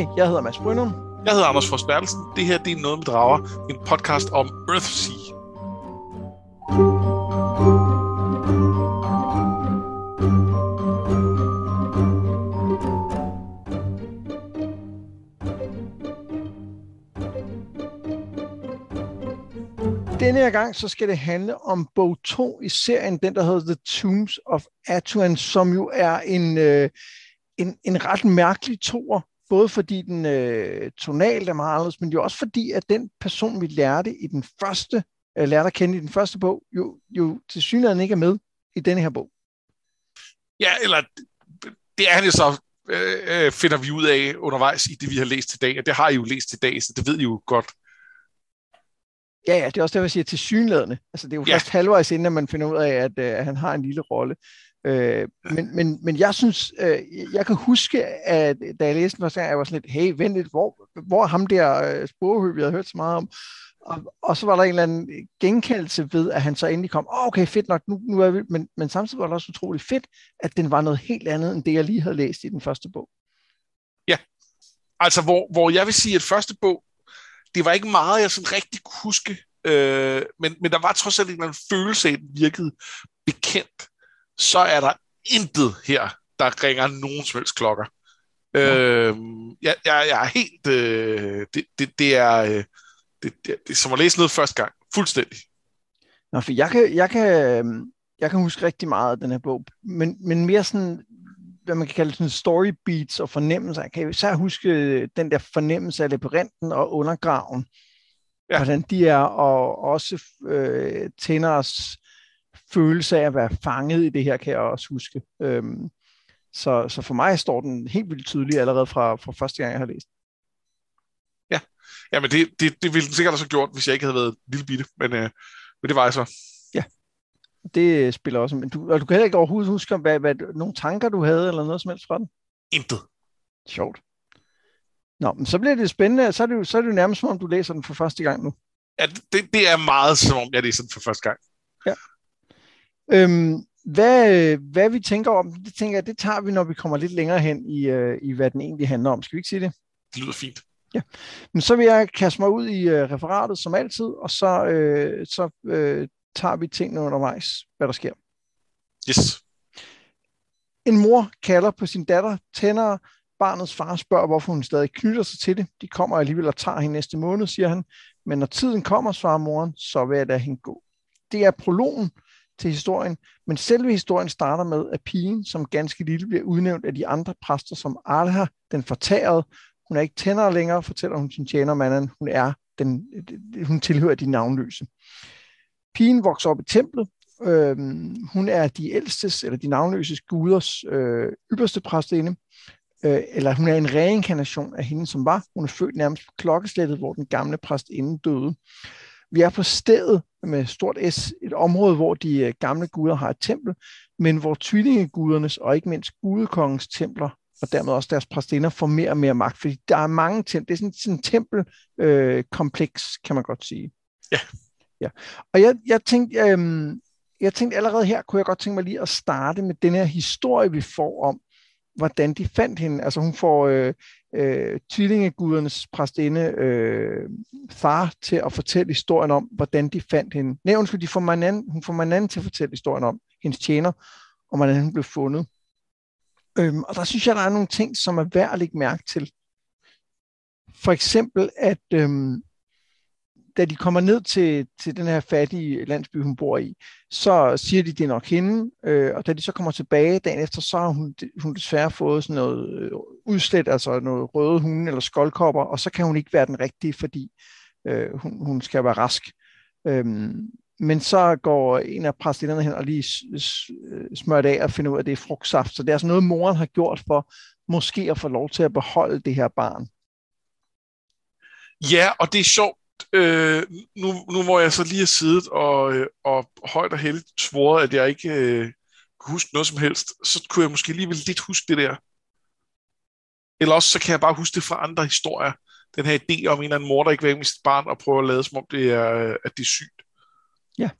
Hej, jeg hedder Mads Brynum. Jeg hedder Anders Bertelsen. Det her det er Noget med Drager, en podcast om Earthsea. Denne her gang så skal det handle om bog 2 i serien, den der hedder The Tombs of Atuan, som jo er en, øh, en, en ret mærkelig toer, både fordi den øh, tonalt er meget anderledes, men jo også fordi, at den person, vi lærte i den første, øh, lærte at kende i den første bog, jo, jo til synligheden ikke er med i denne her bog. Ja, eller det er han jo så, øh, øh, finder vi ud af undervejs i det, vi har læst til dag, og det har I jo læst til dag, så det ved I jo godt. Ja, ja, det er også det, jeg siger til synlædende. Altså, det er jo ja. først halvvejs inden, at man finder ud af, at, øh, at han har en lille rolle. Øh, men, men, men jeg synes, øh, jeg kan huske, at da jeg læste den første gang, jeg var sådan lidt, hey, vent lidt, hvor, hvor ham der øh, sporhøb, vi havde hørt så meget om? Og, og så var der en eller anden genkaldelse ved, at han så endelig kom, oh, okay, fedt nok, nu, nu er vi, men, men samtidig var det også utroligt fedt, at den var noget helt andet, end det, jeg lige havde læst i den første bog. Ja, altså hvor, hvor jeg vil sige, at første bog, det var ikke meget, jeg sådan rigtig kunne huske, øh, men, men der var trods alt en eller anden følelse af, at den virkede bekendt så er der intet her, der ringer nogen som helst klokker. Ja. Øh, jeg, jeg, jeg er helt... Øh, det, det, det, er, øh, det, det, det som at læse noget første gang. Fuldstændig. Nå, for jeg kan, jeg kan, jeg kan huske rigtig meget af den her bog, men, men mere sådan, hvad man kan kalde sådan story beats og fornemmelser. Jeg kan især huske den der fornemmelse af labyrinten og undergraven. Ja. Hvordan de er, og også øh, Tænders følelse af at være fanget i det her, kan jeg også huske. Øhm, så, så for mig står den helt vildt tydelig allerede fra, fra første gang, jeg har læst. Ja, ja men det, det, det ville den sikkert også have gjort, hvis jeg ikke havde været lille bitte, men, øh, men det var jeg så. Ja, det spiller også. Men du, og du kan heller ikke overhovedet huske, hvad, hvad, nogle tanker du havde, eller noget som helst fra den? Intet. Sjovt. Nå, men så bliver det spændende. Så er det, jo, så er det jo nærmest som om, du læser den for første gang nu. Ja, det, det er meget som om, jeg læser den for første gang. Ja. Øhm, hvad, hvad vi tænker om, det tænker jeg, det tager vi, når vi kommer lidt længere hen i, øh, i hvad den egentlig handler om. Skal vi ikke sige det? Det lyder fint. Ja, men så vil jeg kaste mig ud i øh, referatet som altid, og så, øh, så øh, tager vi tingene undervejs, hvad der sker. Yes. En mor kalder på sin datter, tænder barnets far spørger, hvorfor hun stadig knytter sig til det. De kommer alligevel og tager hende næste måned, siger han. Men når tiden kommer, svarer moren, så vil jeg lade hende gå. Det er prologen, til historien, men selve historien starter med, at pigen, som ganske lille, bliver udnævnt af de andre præster som Alha, den fortærede. Hun er ikke tænder længere, fortæller hun sin tjenermanden. Hun er den, hun tilhører de navnløse. Pigen vokser op i templet. Øhm, hun er de ældstes, eller de navnløses guders øh, ypperste præstinde. Øh, eller hun er en reinkarnation af hende, som var. Hun er født nærmest på klokkeslættet, hvor den gamle præstinde døde. Vi er på stedet med stort S, et område, hvor de øh, gamle guder har et tempel, men hvor tvillingegudernes og ikke mindst gudekongens templer og dermed også deres præstinder får mere og mere magt, fordi der er mange templer. Det er sådan, sådan en tempelkompleks, øh, kan man godt sige. Ja. ja. Og jeg, jeg tænkte, øh, jeg tænkte allerede her, kunne jeg godt tænke mig lige at starte med den her historie, vi får om, hvordan de fandt hende. Altså hun får øh, øh, tvillingegudernes præstinde øh, far til at fortælle historien om, hvordan de fandt hende. Nej, undskyld, de får Manan, hun får man til at fortælle historien om, hendes tjener, og hvordan hun blev fundet. Øhm, og der synes jeg, der er nogle ting, som er værd at lægge mærke til. For eksempel, at øhm, da de kommer ned til, til den her fattige landsby, hun bor i, så siger de, det er nok hende, øh, og da de så kommer tilbage dagen efter, så har hun, hun desværre fået sådan noget øh, udslæt, udslet, altså noget røde hunde eller skoldkopper, og så kan hun ikke være den rigtige, fordi øh, hun, hun skal være rask. Øhm, men så går en af præstinderne hen og lige øh, smører det af og finder ud af, at det er frugtsaft. Så det er altså noget, moren har gjort for måske at få lov til at beholde det her barn. Ja, og det er sjovt, øh, nu, nu hvor jeg så lige har siddet og, øh, og højt og heldigt svoret, at jeg ikke øh, kunne huske noget som helst, så kunne jeg måske alligevel lidt huske det der. Eller også så kan jeg bare huske det fra andre historier. Den her idé om en eller anden mor, der ikke vil med sit barn og prøve at lade som om det er, øh, at det er sygt. Ja.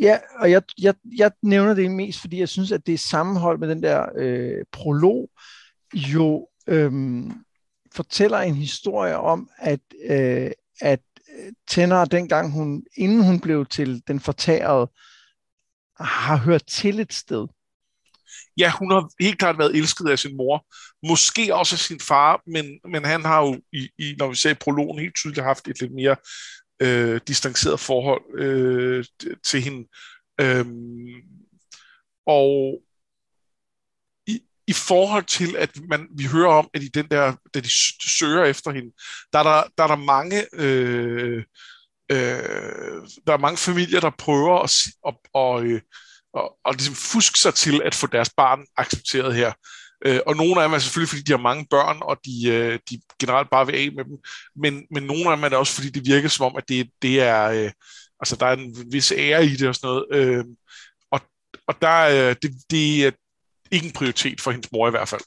Ja, og jeg, jeg, jeg nævner det mest, fordi jeg synes, at det er sammenhold med den der øh, prolog jo øhm, fortæller en historie om, at, øh, at øh, Tænder dengang hun, inden hun blev til den fortærede, har hørt til et sted. Ja, hun har helt klart været elsket af sin mor. Måske også af sin far, men, men han har jo, i, i, når vi ser i prologen, helt tydeligt haft et lidt mere øh, distanceret forhold øh, til hende. Øhm, og i, forhold til, at man, vi hører om, at i den der, da de søger efter hende, der er der, der, er der mange... Øh, øh, der er mange familier, der prøver at, at, at, at, at, at ligesom fuske sig til at få deres barn accepteret her. Øh, og nogle af dem er selvfølgelig, fordi de har mange børn, og de, øh, de generelt bare vil af med dem. Men, men nogle af dem er det også, fordi det virker som om, at det, det er... Øh, altså, der er en vis ære i det og sådan noget. Øh, og, og der øh, det, det ikke en prioritet for hendes mor i hvert fald.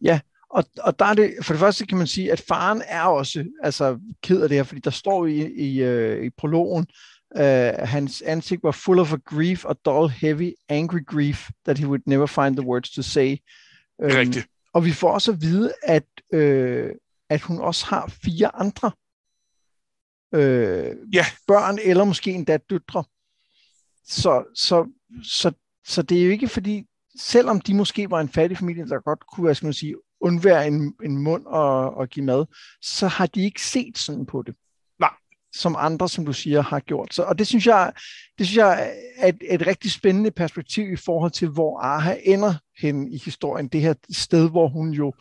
Ja, og, og der er det, for det første kan man sige, at faren er også altså, ked af det her, fordi der står i, i, uh, i prologen, uh, hans ansigt var full of a grief, a dull, heavy, angry grief, that he would never find the words to say. Um, Rigtigt. Og vi får også at vide, at, uh, at hun også har fire andre uh, ja. børn, eller måske endda døtre. Så, så, så, så det er jo ikke fordi, selvom de måske var en fattig familie, der godt kunne, hvad skal man sige, undvære en, en mund og, og give mad, så har de ikke set sådan på det. Som andre, som du siger, har gjort. Så, og det synes jeg, det synes jeg er et, et rigtig spændende perspektiv i forhold til, hvor Aha ender hen i historien. Det her sted, hvor hun jo,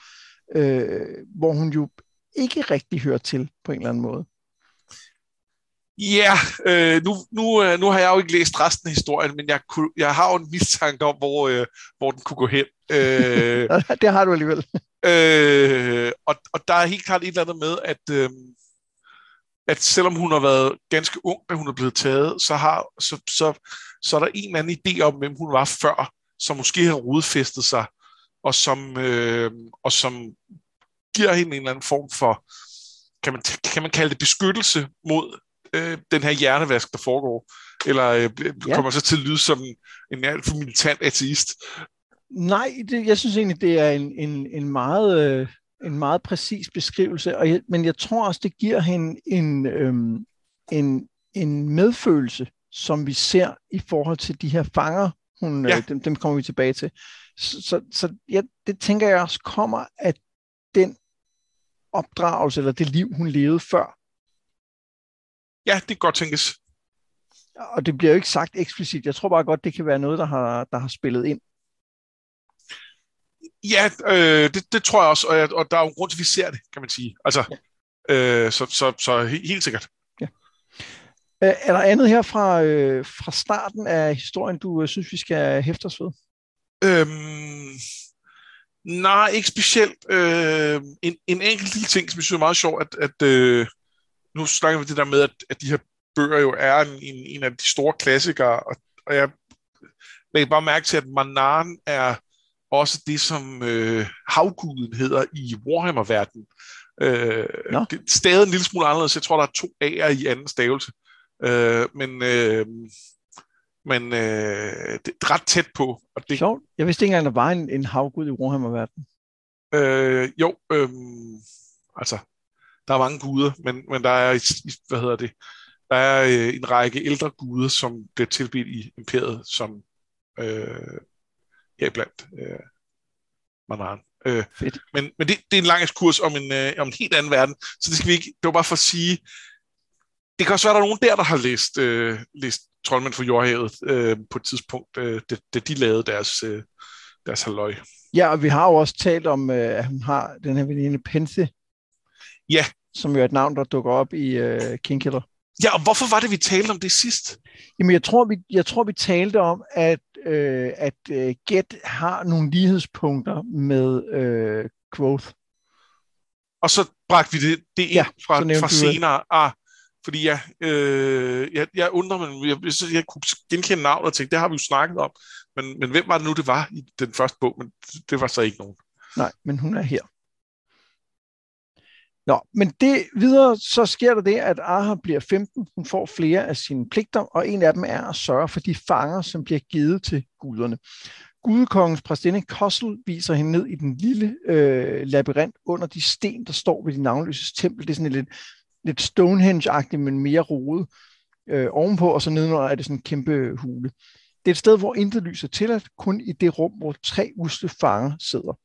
øh, hvor hun jo ikke rigtig hører til på en eller anden måde. Ja, øh, nu, nu, øh, nu har jeg jo ikke læst resten af historien, men jeg, kunne, jeg har jo en mistanke om, hvor, øh, hvor den kunne gå hen. Øh, det har du alligevel. Øh, og, og der er helt klart et eller andet med, at, øh, at selvom hun har været ganske ung, da hun er blevet taget, så, har, så, så, så er der en eller anden idé om, hvem hun var før, som måske har rodfæstet sig, og som, øh, og som giver hende en eller anden form for, kan man, kan man kalde det beskyttelse mod øh, den her hjernevask, der foregår? Eller øh, ja. kommer så til at lyde som en, en alt for militant ateist? Nej, det, jeg synes egentlig, det er en, en, en meget... Øh en meget præcis beskrivelse, og jeg, men jeg tror også, det giver hende en, øhm, en, en medfølelse, som vi ser i forhold til de her fanger, hun, ja. øh, dem, dem kommer vi tilbage til. Så, så, så ja, det tænker jeg også kommer af den opdragelse, eller det liv, hun levede før. Ja, det kan godt tænkes. Og det bliver jo ikke sagt eksplicit. Jeg tror bare godt, det kan være noget, der har, der har spillet ind. Ja, øh, det, det tror jeg også, og, og der er jo en grund til, at vi ser det, kan man sige. Altså, ja. øh, så, så, så helt sikkert. Ja. Øh, er der andet her fra, øh, fra starten af historien, du øh, synes, vi skal hæfte os ved? Øhm, nej, ikke specielt. Øh, en, en enkelt lille ting, som jeg synes er meget sjov, at, at øh, nu snakker vi det der med, at, at de her bøger jo er en, en, en af de store klassikere, og, og jeg lægger bare mærke til, at Manan er også det, som øh, havguden hedder i Warhammer-verdenen. Øh, no. det er stadig en lille smule anderledes. Jeg tror, der er to A'er i anden stavelse. Øh, men øh, men øh, det er ret tæt på. Og det, Sjovt. Jeg vidste ikke engang, der var en, en havgud i Warhammer-verdenen. Øh, jo, øh, altså, der er mange guder, men, men der er, hvad hedder det, der er øh, en række ældre guder, som bliver tilbedt i imperiet, som øh, heriblandt øh, Manan. Øh, men men det, det er en lang kurs om en, øh, om en helt anden verden, så det skal vi ikke, det var bare for at sige, det kan også være, at der er nogen der, der har læst, øh, læst Troldmænd for Jordhavet øh, på et tidspunkt, øh, da, da de lavede deres, øh, deres halvøj. Ja, og vi har jo også talt om, øh, at hun har den her veninde Pense. Ja. Som jo er et navn, der dukker op i øh, Kingkiller. Ja, og hvorfor var det, vi talte om det sidst? Jamen, jeg tror, vi, jeg tror, vi talte om, at, øh, at øh, Get har nogle lighedspunkter med øh, Quoth. Og så bragte vi det, det ind ja, fra, fra senere. Ah, fordi jeg, øh, jeg, jeg undrer mig, jeg, jeg, jeg kunne genkende navnet og tænkte, det har vi jo snakket om. Men, men hvem var det nu, det var i den første bog? Men det var så ikke nogen. Nej, men hun er her. Nå, men det videre, så sker der det, at Aha bliver 15. Hun får flere af sine pligter, og en af dem er at sørge for de fanger, som bliver givet til guderne. Gudekongens præstinde Kossel viser hende ned i den lille øh, labyrint under de sten, der står ved de navnløses tempel. Det er sådan lidt, lidt Stonehenge-agtigt, men mere rodet øh, ovenpå, og så nedenunder er det sådan en kæmpe hule. Det er et sted, hvor intet lys er tilladt, kun i det rum, hvor tre usle fanger sidder.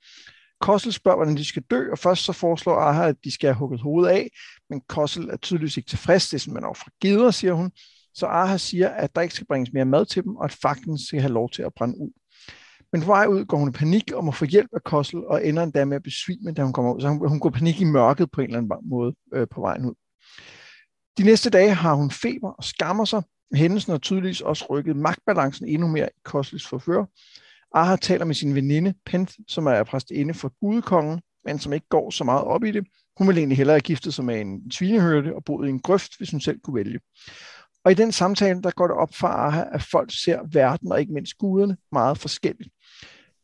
Kossel spørger, hvordan de skal dø, og først så foreslår Aha, at de skal have hugget hovedet af, men Kossel er tydeligvis ikke tilfreds, det er simpelthen over fra gider, siger hun. Så Aha siger, at der ikke skal bringes mere mad til dem, og at fakten skal have lov til at brænde ud. Men på vej ud går hun i panik og må få hjælp af Kossel, og ender endda med at besvime, da hun kommer ud. Så hun, hun går i panik i mørket på en eller anden måde øh, på vejen ud. De næste dage har hun feber og skammer sig. Hændelsen har tydeligvis også rykket magtbalancen endnu mere i Kossels forfører, Aha taler med sin veninde, Pent, som er præstinde for gudekongen, men som ikke går så meget op i det. Hun vil egentlig hellere have giftet sig med en svinehørte og boet i en grøft, hvis hun selv kunne vælge. Og i den samtale, der går det op for Aha, at folk ser verden og ikke mindst guderne meget forskelligt.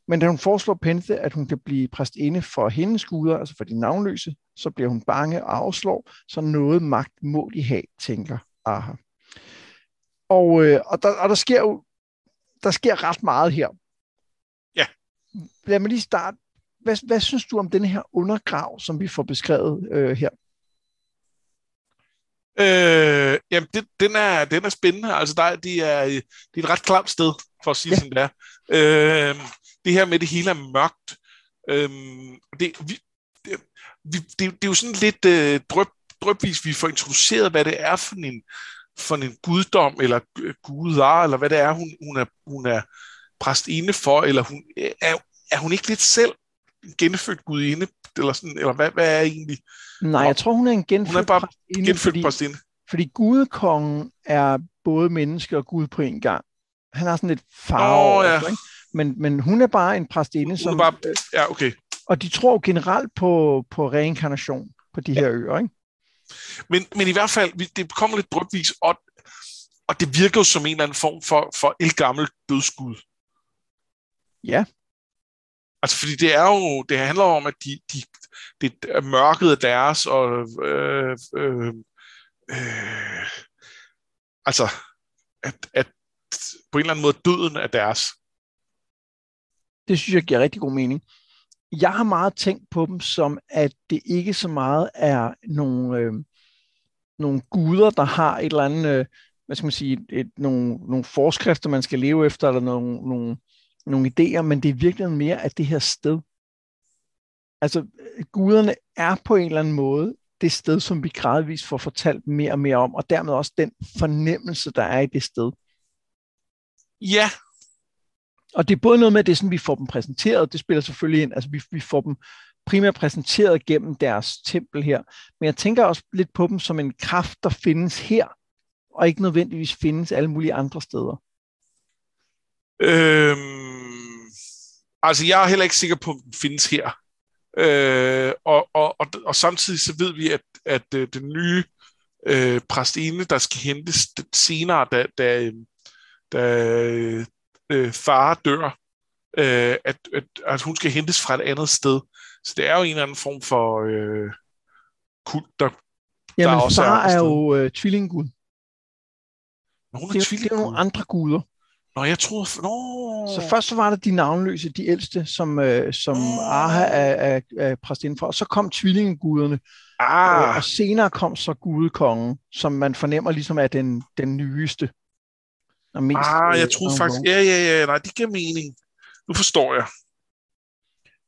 Men da hun foreslår Penthe, at hun kan blive præstinde for hendes guder, altså for de navnløse, så bliver hun bange og afslår, så noget magt må de have, tænker Aha. Og, øh, og, der, og der sker jo der sker ret meget her. Lad mig lige starte. Hvad, hvad synes du om den her undergrav, som vi får beskrevet øh, her? Øh, jamen, det, den, er, den er spændende. Altså, der, de er, det er et ret klamt sted, for at sige ja. sådan det er. Øh, det her med, det hele er mørkt. Øh, det, vi, det, vi, det, det er jo sådan lidt øh, drøb, drøbvis, vi får introduceret, hvad det er for en, for en guddom, eller guder, eller hvad det er, hun, hun er, hun er præst inde for, eller hun, er, er hun ikke lidt selv genfødt gudinde, eller sådan, eller hvad, hvad er egentlig? Nej, jeg tror, hun er en genfødt Hun er bare præstinde, genfødt fordi, præstinde. Fordi gudekongen er både menneske og gud på en gang. Han har sådan lidt farve oh, ja. ikke? Men, men hun er bare en præstinde, som... Bare, ja, okay. Og de tror generelt på, på reinkarnation på de ja. her øer, ikke? Men, men i hvert fald, det kommer lidt drøbvis, og, og det virker jo som en eller anden form for, for el gammel dødsgud. Ja. Altså, fordi det er jo, det handler om, at de, de, det er mørket af deres, og øh, øh, øh, altså, at, at på en eller anden måde døden er deres. Det synes jeg giver rigtig god mening. Jeg har meget tænkt på dem som, at det ikke så meget er nogle, øh, nogle guder, der har et eller andet, øh, hvad skal man sige, et, nogle, nogle forskrifter, man skal leve efter, eller nogle, nogle, nogle idéer, men det er virkelig mere af det her sted. Altså, guderne er på en eller anden måde det sted, som vi gradvist får fortalt mere og mere om, og dermed også den fornemmelse, der er i det sted. Ja. Og det er både noget med, at det er sådan, vi får dem præsenteret, det spiller selvfølgelig ind, altså vi, vi får dem primært præsenteret gennem deres tempel her, men jeg tænker også lidt på dem som en kraft, der findes her, og ikke nødvendigvis findes alle mulige andre steder. Øhm, altså, jeg er heller ikke sikker på, at den findes her. Øh, og, og, og, og samtidig så ved vi, at, at øh, den nye øh, præstinde, der skal hentes senere, da, da, da øh, far dør, øh, at, at, at hun skal hentes fra et andet sted. Så det er jo en eller anden form for øh, kult, der, Jamen, der også far er, er jo øh, tvillinggud. Hun er, Det er, det er nogle andre guder. Nå, jeg troede... Nå. Så først så var der de navnløse, de ældste, som, øh, som Aha er, er, er præstinde for, og så kom tvillingeguderne, Ah, øh, og senere kom så gudekongen, som man fornemmer ligesom er den, den nyeste. Og mest, ah, jeg øh, troede faktisk... Ja, ja, ja, nej, det giver mening. Nu forstår jeg.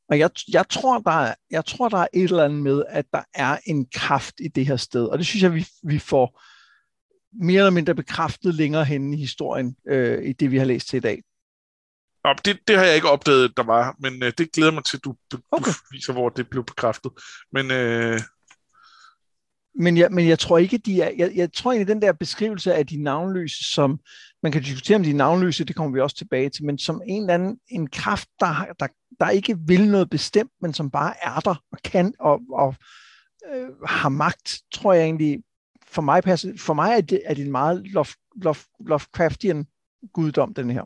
Og jeg, jeg, tror, der er, jeg tror, der er et eller andet med, at der er en kraft i det her sted, og det synes jeg, vi, vi får mere eller mindre bekræftet længere henne i historien, øh, i det, vi har læst til i dag. Nå, det, det har jeg ikke opdaget, der var, men øh, det glæder mig til, at du, du, Okay. viser, hvor det blev bekræftet. Men øh, Men jeg, men jeg tror ikke, de er, jeg, jeg tror egentlig, den der beskrivelse af de navnløse, som man kan diskutere om de navnløse, det kommer vi også tilbage til, men som en eller anden en kraft, der, der, der ikke vil noget bestemt, men som bare er der og kan og, og øh, har magt, tror jeg egentlig, for mig, passer, for mig er, det, er det en meget love, love, Lovecraftian guddom, den her.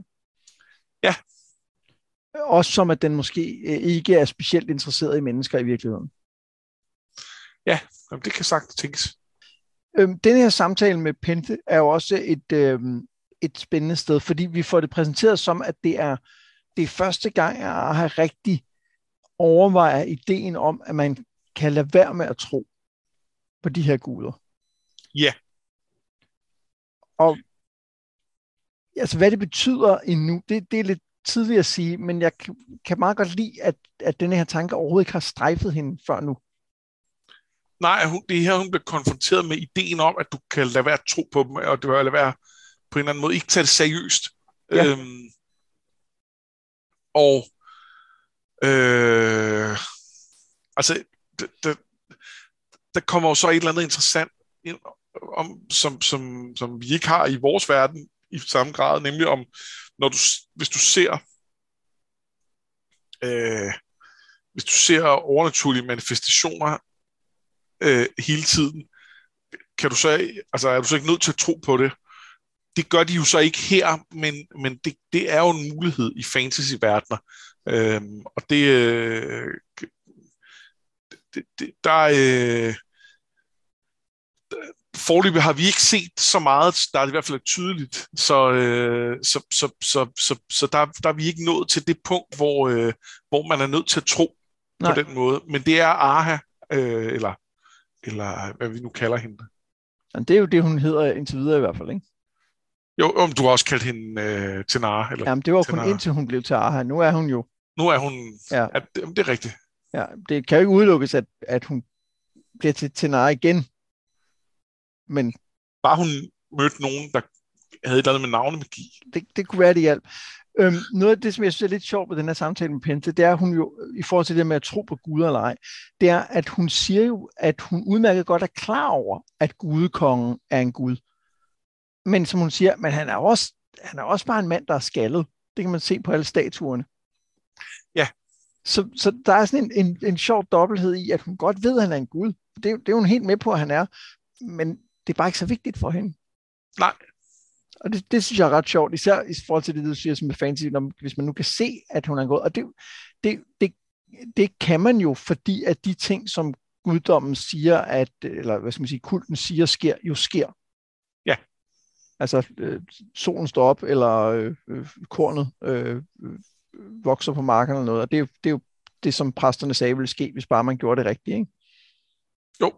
Ja. Også som at den måske øh, ikke er specielt interesseret i mennesker i virkeligheden. Ja, jamen, det kan sagtens tænkes. Øhm, den her samtale med Pente er jo også et, øhm, et spændende sted, fordi vi får det præsenteret som, at det er, det er første gang, at jeg har rigtig overvejer ideen om, at man kan lade være med at tro på de her guder. Ja. Og altså, hvad det betyder endnu, det, det er lidt tidligt at sige, men jeg kan meget godt lide, at, at denne her tanke overhovedet ikke har strejfet hende før nu. Nej, hun, det her, hun blev konfronteret med ideen om, at du kan lade være at tro på dem, og du kan lade være på en eller anden måde ikke tage det seriøst. Ja. Øhm, og øh, altså, det, det, der kommer jo så et eller andet interessant ind, om, som, som, som vi ikke har i vores verden i samme grad, nemlig om, når du, hvis du ser øh, hvis du ser overnaturlige manifestationer øh, hele tiden, kan du så, altså, er du så ikke nødt til at tro på det? Det gør de jo så ikke her, men, men det, det er jo en mulighed i fantasy-verdener. Øhm, og det, øh, det, det der, øh, forløbet har vi ikke set så meget, der er det i hvert fald tydeligt, så, øh, så, så, så, så, så der, der er vi ikke nået til det punkt, hvor, øh, hvor man er nødt til at tro Nej. på den måde. Men det er Aha, øh, eller eller hvad vi nu kalder hende. Men det er jo det, hun hedder indtil videre i hvert fald, ikke? Jo, om du har også kaldt hende øh, Tenara. Eller Jamen, det var kun indtil hun blev Tenara. Nu er hun jo... Nu er hun... Ja. At, det, det er rigtigt. Ja, det kan jo ikke udelukkes, at, at hun bliver til Tenara igen. Men... Bare hun mødte nogen, der havde et eller andet med navnemagi. Det, det kunne være, det hjælp. Øhm, noget af det, som jeg synes er lidt sjovt ved den her samtale med Pente, det er, at hun jo, i forhold til det med at tro på Gud eller ej, det er, at hun siger jo, at hun udmærket godt er klar over, at gudekongen er en gud. Men som hun siger, men han er også, han er også bare en mand, der er skaldet. Det kan man se på alle statuerne. Ja. Så, så der er sådan en, en, en sjov dobbelthed i, at hun godt ved, at han er en gud. Det, det er hun helt med på, at han er. Men det er bare ikke så vigtigt for hende. Nej, og det, det synes jeg er ret sjovt, især i forhold til det, du siger med fantasy, når, hvis man nu kan se, at hun er gået. Og det, det, det, det kan man jo, fordi at de ting, som guddommen siger, at, eller hvad skal man sige, kulten siger, sker, jo sker. Ja. Altså, øh, solen står op, eller øh, øh, kornet øh, vokser på marken eller noget, og det er, det er jo det, som præsterne sagde ville ske, hvis bare man gjorde det rigtigt, ikke? Jo.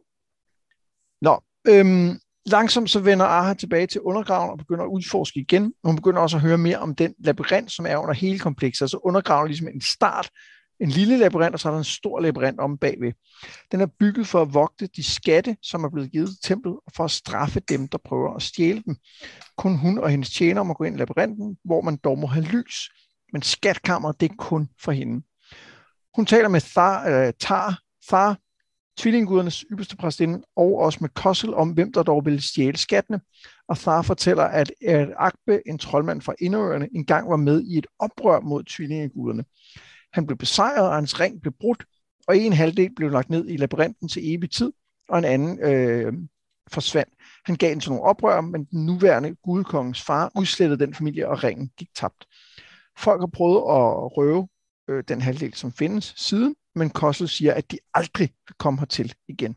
Nå, øhm, langsomt så vender Aha tilbage til undergraven og begynder at udforske igen. Hun begynder også at høre mere om den labyrint, som er under hele komplekset. Altså undergraven er ligesom en start, en lille labyrint, og så er der en stor labyrint om bagved. Den er bygget for at vogte de skatte, som er blevet givet til templet, og for at straffe dem, der prøver at stjæle dem. Kun hun og hendes tjener må gå ind i labyrinten, hvor man dog må have lys. Men skatkammeret, det er kun for hende. Hun taler med Thar, øh, Tar, Thar tvillinggudernes ypperste præstinde, og også med Kossel om, hvem der dog ville stjæle skattene. Og Thar fortæller, at, at Akbe, en troldmand fra Indøerne, engang var med i et oprør mod tvillingeguderne. Han blev besejret, og hans ring blev brudt, og en halvdel blev lagt ned i labyrinten til evig tid, og en anden øh, forsvandt. Han gav den til nogle oprør, men den nuværende gudkongens far udslettede den familie, og ringen gik tabt. Folk har prøvet at røve øh, den halvdel, som findes siden, men Kossel siger, at de aldrig vil komme hertil igen.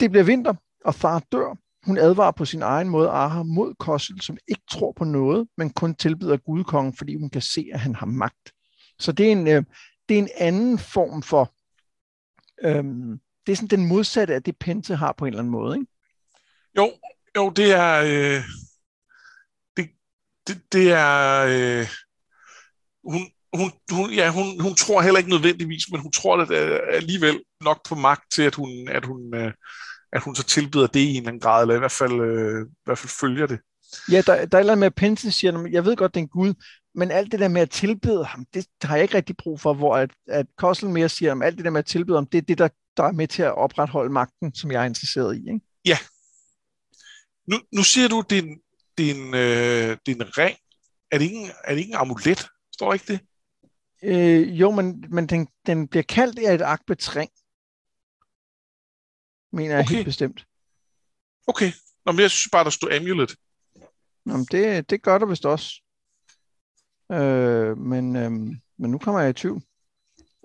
Det bliver vinter, og far dør. Hun advarer på sin egen måde Aha mod Kossel, som ikke tror på noget, men kun tilbyder gudkongen, fordi hun kan se, at han har magt. Så det er en, øh, det er en anden form for... Øhm, det er sådan den modsatte af det Pente har på en eller anden måde, ikke? Jo, jo, det er... Øh, det, det, det er... Øh, hun, hun, hun, ja, hun, hun tror heller ikke nødvendigvis, men hun tror det er alligevel nok på magt til, at hun, at hun, øh, at hun så tilbyder det i en eller anden grad, eller i hvert fald, øh, i hvert fald følger det. Ja, der, der er et eller andet med, at Pensen siger, jeg ved godt, det er en Gud, men alt det der med at tilbede ham, det har jeg ikke rigtig brug for, hvor at, at Kossel mere siger, at alt det der med at tilbede ham, det er det, der, der er med til at opretholde magten, som jeg er interesseret i. Ikke? Ja. Nu, nu siger du, din, din, øh, din ring, er det, ikke en, er det ikke en amulet? Står ikke det? Øh, jo, men, men den, den bliver kaldt af et akbetring. Mener jeg okay. helt bestemt. Okay. Nå, men jeg synes bare, der stod amulet. Nå, men det, det gør der vist også. Øh, men, øh, men nu kommer jeg i tvivl.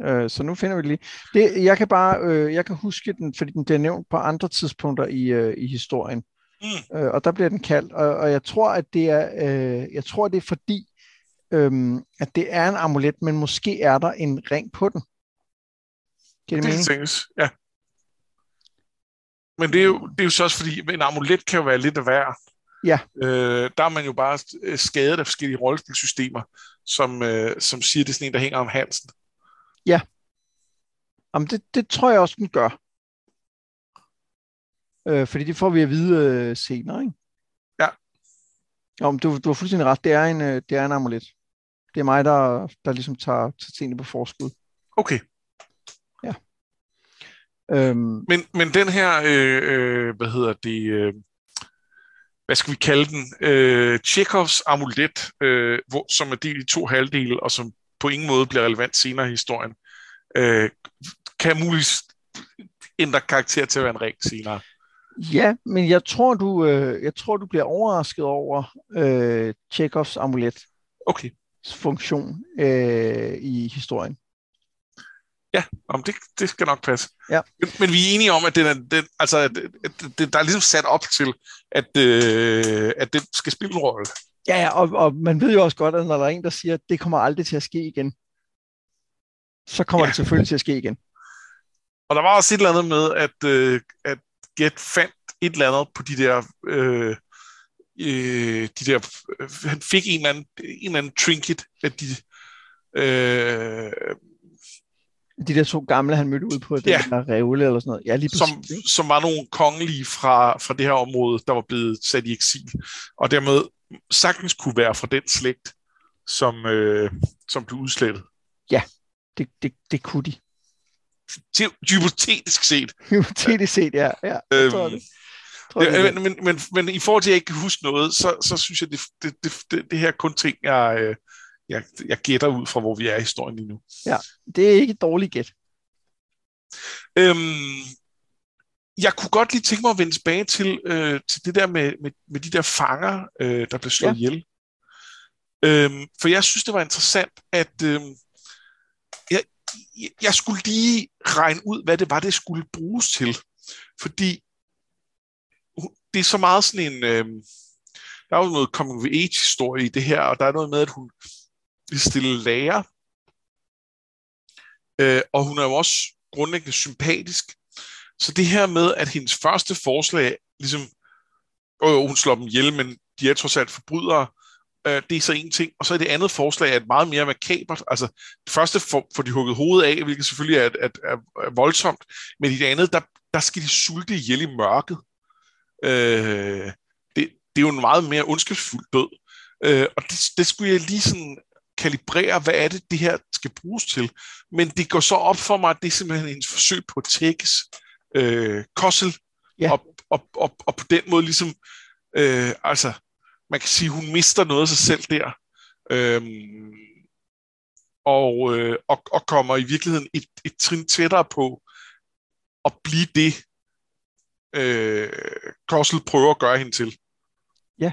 Øh, så nu finder vi det lige. Det, jeg kan bare, øh, jeg kan huske den, fordi den bliver nævnt på andre tidspunkter i, øh, i historien. Mm. Øh, og der bliver den kaldt, og, og jeg tror, at det er, øh, jeg tror, det er fordi, øh, at det er en amulet, men måske er der en ring på den. Giver det, det tænkes, ja. Men det er, jo, det er jo så også fordi, en amulet kan jo være lidt af værd. Ja. Øh, der er man jo bare øh, skadet af forskellige rollespilsystemer, som, øh, som siger, det er sådan en, der hænger om halsen. Ja. Jamen, det, det tror jeg også, den gør. Øh, fordi det får vi at vide øh, senere, ikke? Ja. Om du, du har fuldstændig ret. Det er en, øh, det er en amulet. Det er mig, der, der ligesom tager, tager tingene på forskud. Okay. Ja. Øhm, men, men den her, øh, øh, hvad hedder det, øh, hvad skal vi kalde den, øh, Tjekovs amulet, øh, hvor, som er delt i to halvdele, og som på ingen måde bliver relevant senere i historien, øh, kan muligvis ændre karakter til at være en ring senere. Ja, men jeg tror, du, øh, jeg tror, du bliver overrasket over øh, Tjekovs amulet. Okay. Funktion øh, i historien. Ja, om det, det skal nok passe. Ja. Men, men vi er enige om, at, den er, den, altså, at, at, det, der er ligesom sat op til, at, øh, at det skal spille en rolle. Ja, ja og, og man ved jo også godt, at når der er en, der siger, at det kommer aldrig til at ske igen, så kommer ja. det selvfølgelig til at ske igen. Og der var også et eller andet med, at, øh, at Get fandt et eller andet på de der... Øh, øh, de der øh, han fik en eller anden, en eller anden trinket af de... Øh, de der to gamle, han mødte ud på den ja. der revle eller sådan noget. Ja, lige som, som var nogle kongelige fra, fra det her område, der var blevet sat i eksil. Og dermed sagtens kunne være fra den slægt, som, øh, som blev udslettet. Ja, det, det, det kunne de. Hypotetisk set. Hypotetisk set, ja. ja øhm, tror. Tror det, det. Men, men, men, men i forhold til, at jeg ikke kan huske noget, så, så synes jeg, det, det, det, det, det her er kun ting, jeg, øh, jeg, jeg gætter ud fra, hvor vi er i historien lige nu. Ja, det er ikke et dårligt gæt. Øhm, jeg kunne godt lige tænke mig at vende tilbage til, øh, til det der med, med, med de der fanger, øh, der blev slået ja. ihjel. Øhm, for jeg synes, det var interessant, at øh, jeg, jeg skulle lige regne ud, hvad det var, det skulle bruges til. Fordi det er så meget sådan en... Øh, der er jo noget coming of age historie i det her, og der er noget med, at hun vil stille lærer. Øh, og hun er jo også grundlæggende sympatisk. Så det her med, at hendes første forslag, ligesom, øh, hun slår dem ihjel, men de er trods alt forbrydere, øh, det er så en ting. Og så er det andet forslag er meget mere makabert. Altså, det første får, får de hugget hovedet af, hvilket selvfølgelig er, er, er, er voldsomt, men i det andet, der, der skal de sulte ihjel i mørket. Øh, det, det er jo en meget mere ondskabsfuld død. Øh, og det, det skulle jeg lige sådan kalibrere, hvad er det, det her skal bruges til. Men det går så op for mig, at det er simpelthen en forsøg på at tækkes øh, kossel, ja. og, og, og, og på den måde ligesom, øh, altså, man kan sige, hun mister noget af sig selv der, øhm, og, øh, og, og kommer i virkeligheden et, et trin tættere på at blive det, øh, Kossel prøver at gøre hende til. Ja,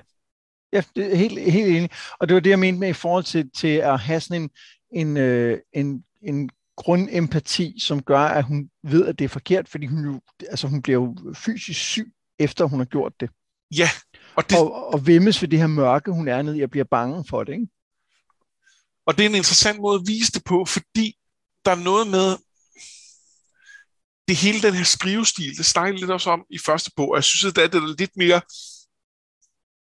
ja det er helt, helt enig. Og det var det, jeg mente med i forhold til, til at have sådan en, en, øh, en, en grundempati, som gør, at hun ved, at det er forkert, fordi hun, jo, altså hun bliver jo fysisk syg, efter hun har gjort det. Ja. Og, det... og, og vemmes ved det her mørke, hun er nede i, og bliver bange for det. Ikke? Og det er en interessant måde at vise det på, fordi der er noget med, det hele den her skrivestil, det snakker lidt også om i første bog, og jeg synes, at det er lidt mere,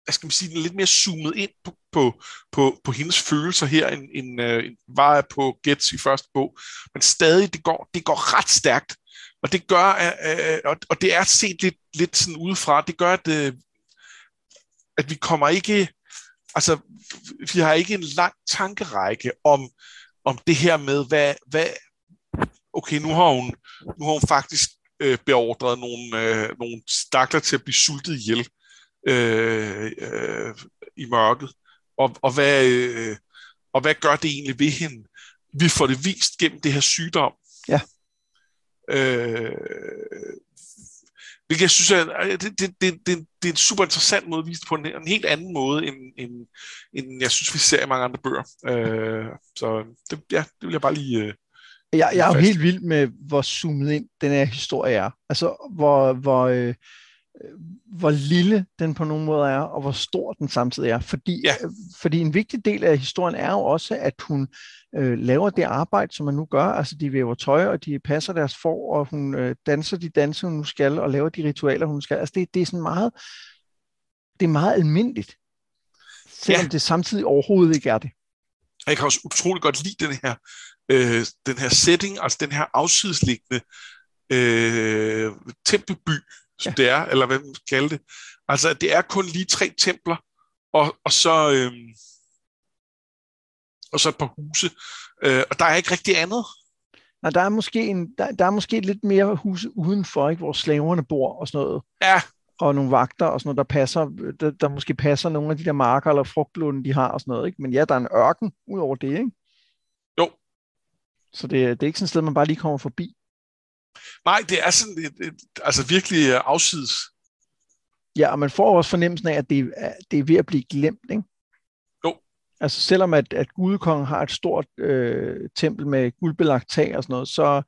hvad skal man sige, lidt mere zoomet ind på, på, på, på hendes følelser her, end, end, øh, end var på Gets i første bog. Men stadig, det går, det går ret stærkt. Og det gør, øh, og det er set lidt, lidt sådan udefra, det gør, at, øh, at vi kommer ikke, altså, vi har ikke en lang tankerække om, om det her med, hvad, hvad okay, nu har hun, nu har hun faktisk øh, beordret nogle, øh, nogle stakler til at blive sultet ihjel øh, øh, i mørket. Og, og, hvad, øh, og hvad gør det egentlig ved hende? Vi får det vist gennem det her sygdom. Ja. Øh, hvilket jeg synes er, det, det, det, det, det er en super interessant måde at vise det på en, en helt anden måde, end, end, end jeg synes, vi ser i mange andre bøger. Øh, så det, ja, det vil jeg bare lige, øh, Jeg, jeg er jo helt vild med, hvor zoomet ind den her historie er. Altså, hvor, hvor, øh, hvor lille den på nogen måde er, og hvor stor den samtidig er. Fordi, ja. Øh, fordi en vigtig del af historien er jo også, at hun øh, laver det arbejde, som man nu gør. Altså, de væver tøj, og de passer deres for, og hun øh, danser de danser, hun nu skal, og laver de ritualer, hun skal. Altså, det, det er sådan meget, det er meget almindeligt. Selvom ja. det samtidig overhovedet ikke er det. Jeg kan også utrolig godt lide den her, øh, den her setting, altså den her afsidesliggende øh, tempelby, som ja. det er, eller hvad man skal kalde det. Altså, det er kun lige tre templer, og, og så... Øh, og så et par huse, øh, og der er ikke rigtig andet. Nej, der er måske, en, der, der er måske lidt mere huse udenfor, ikke, hvor slaverne bor og sådan noget. Ja. Og nogle vagter og sådan noget, der passer, der, der måske passer nogle af de der marker eller frugtlunde, de har og sådan noget. Ikke? Men ja, der er en ørken ud over det, ikke? Så det, det er ikke sådan et sted, man bare lige kommer forbi. Nej, det er sådan et, et, altså virkelig øh, afsides. Ja, og man får også fornemmelsen af, at det, det er ved at blive glemt, ikke? Jo. Altså selvom at, at gudekongen har et stort øh, tempel med guldbelagt tag og sådan noget, så,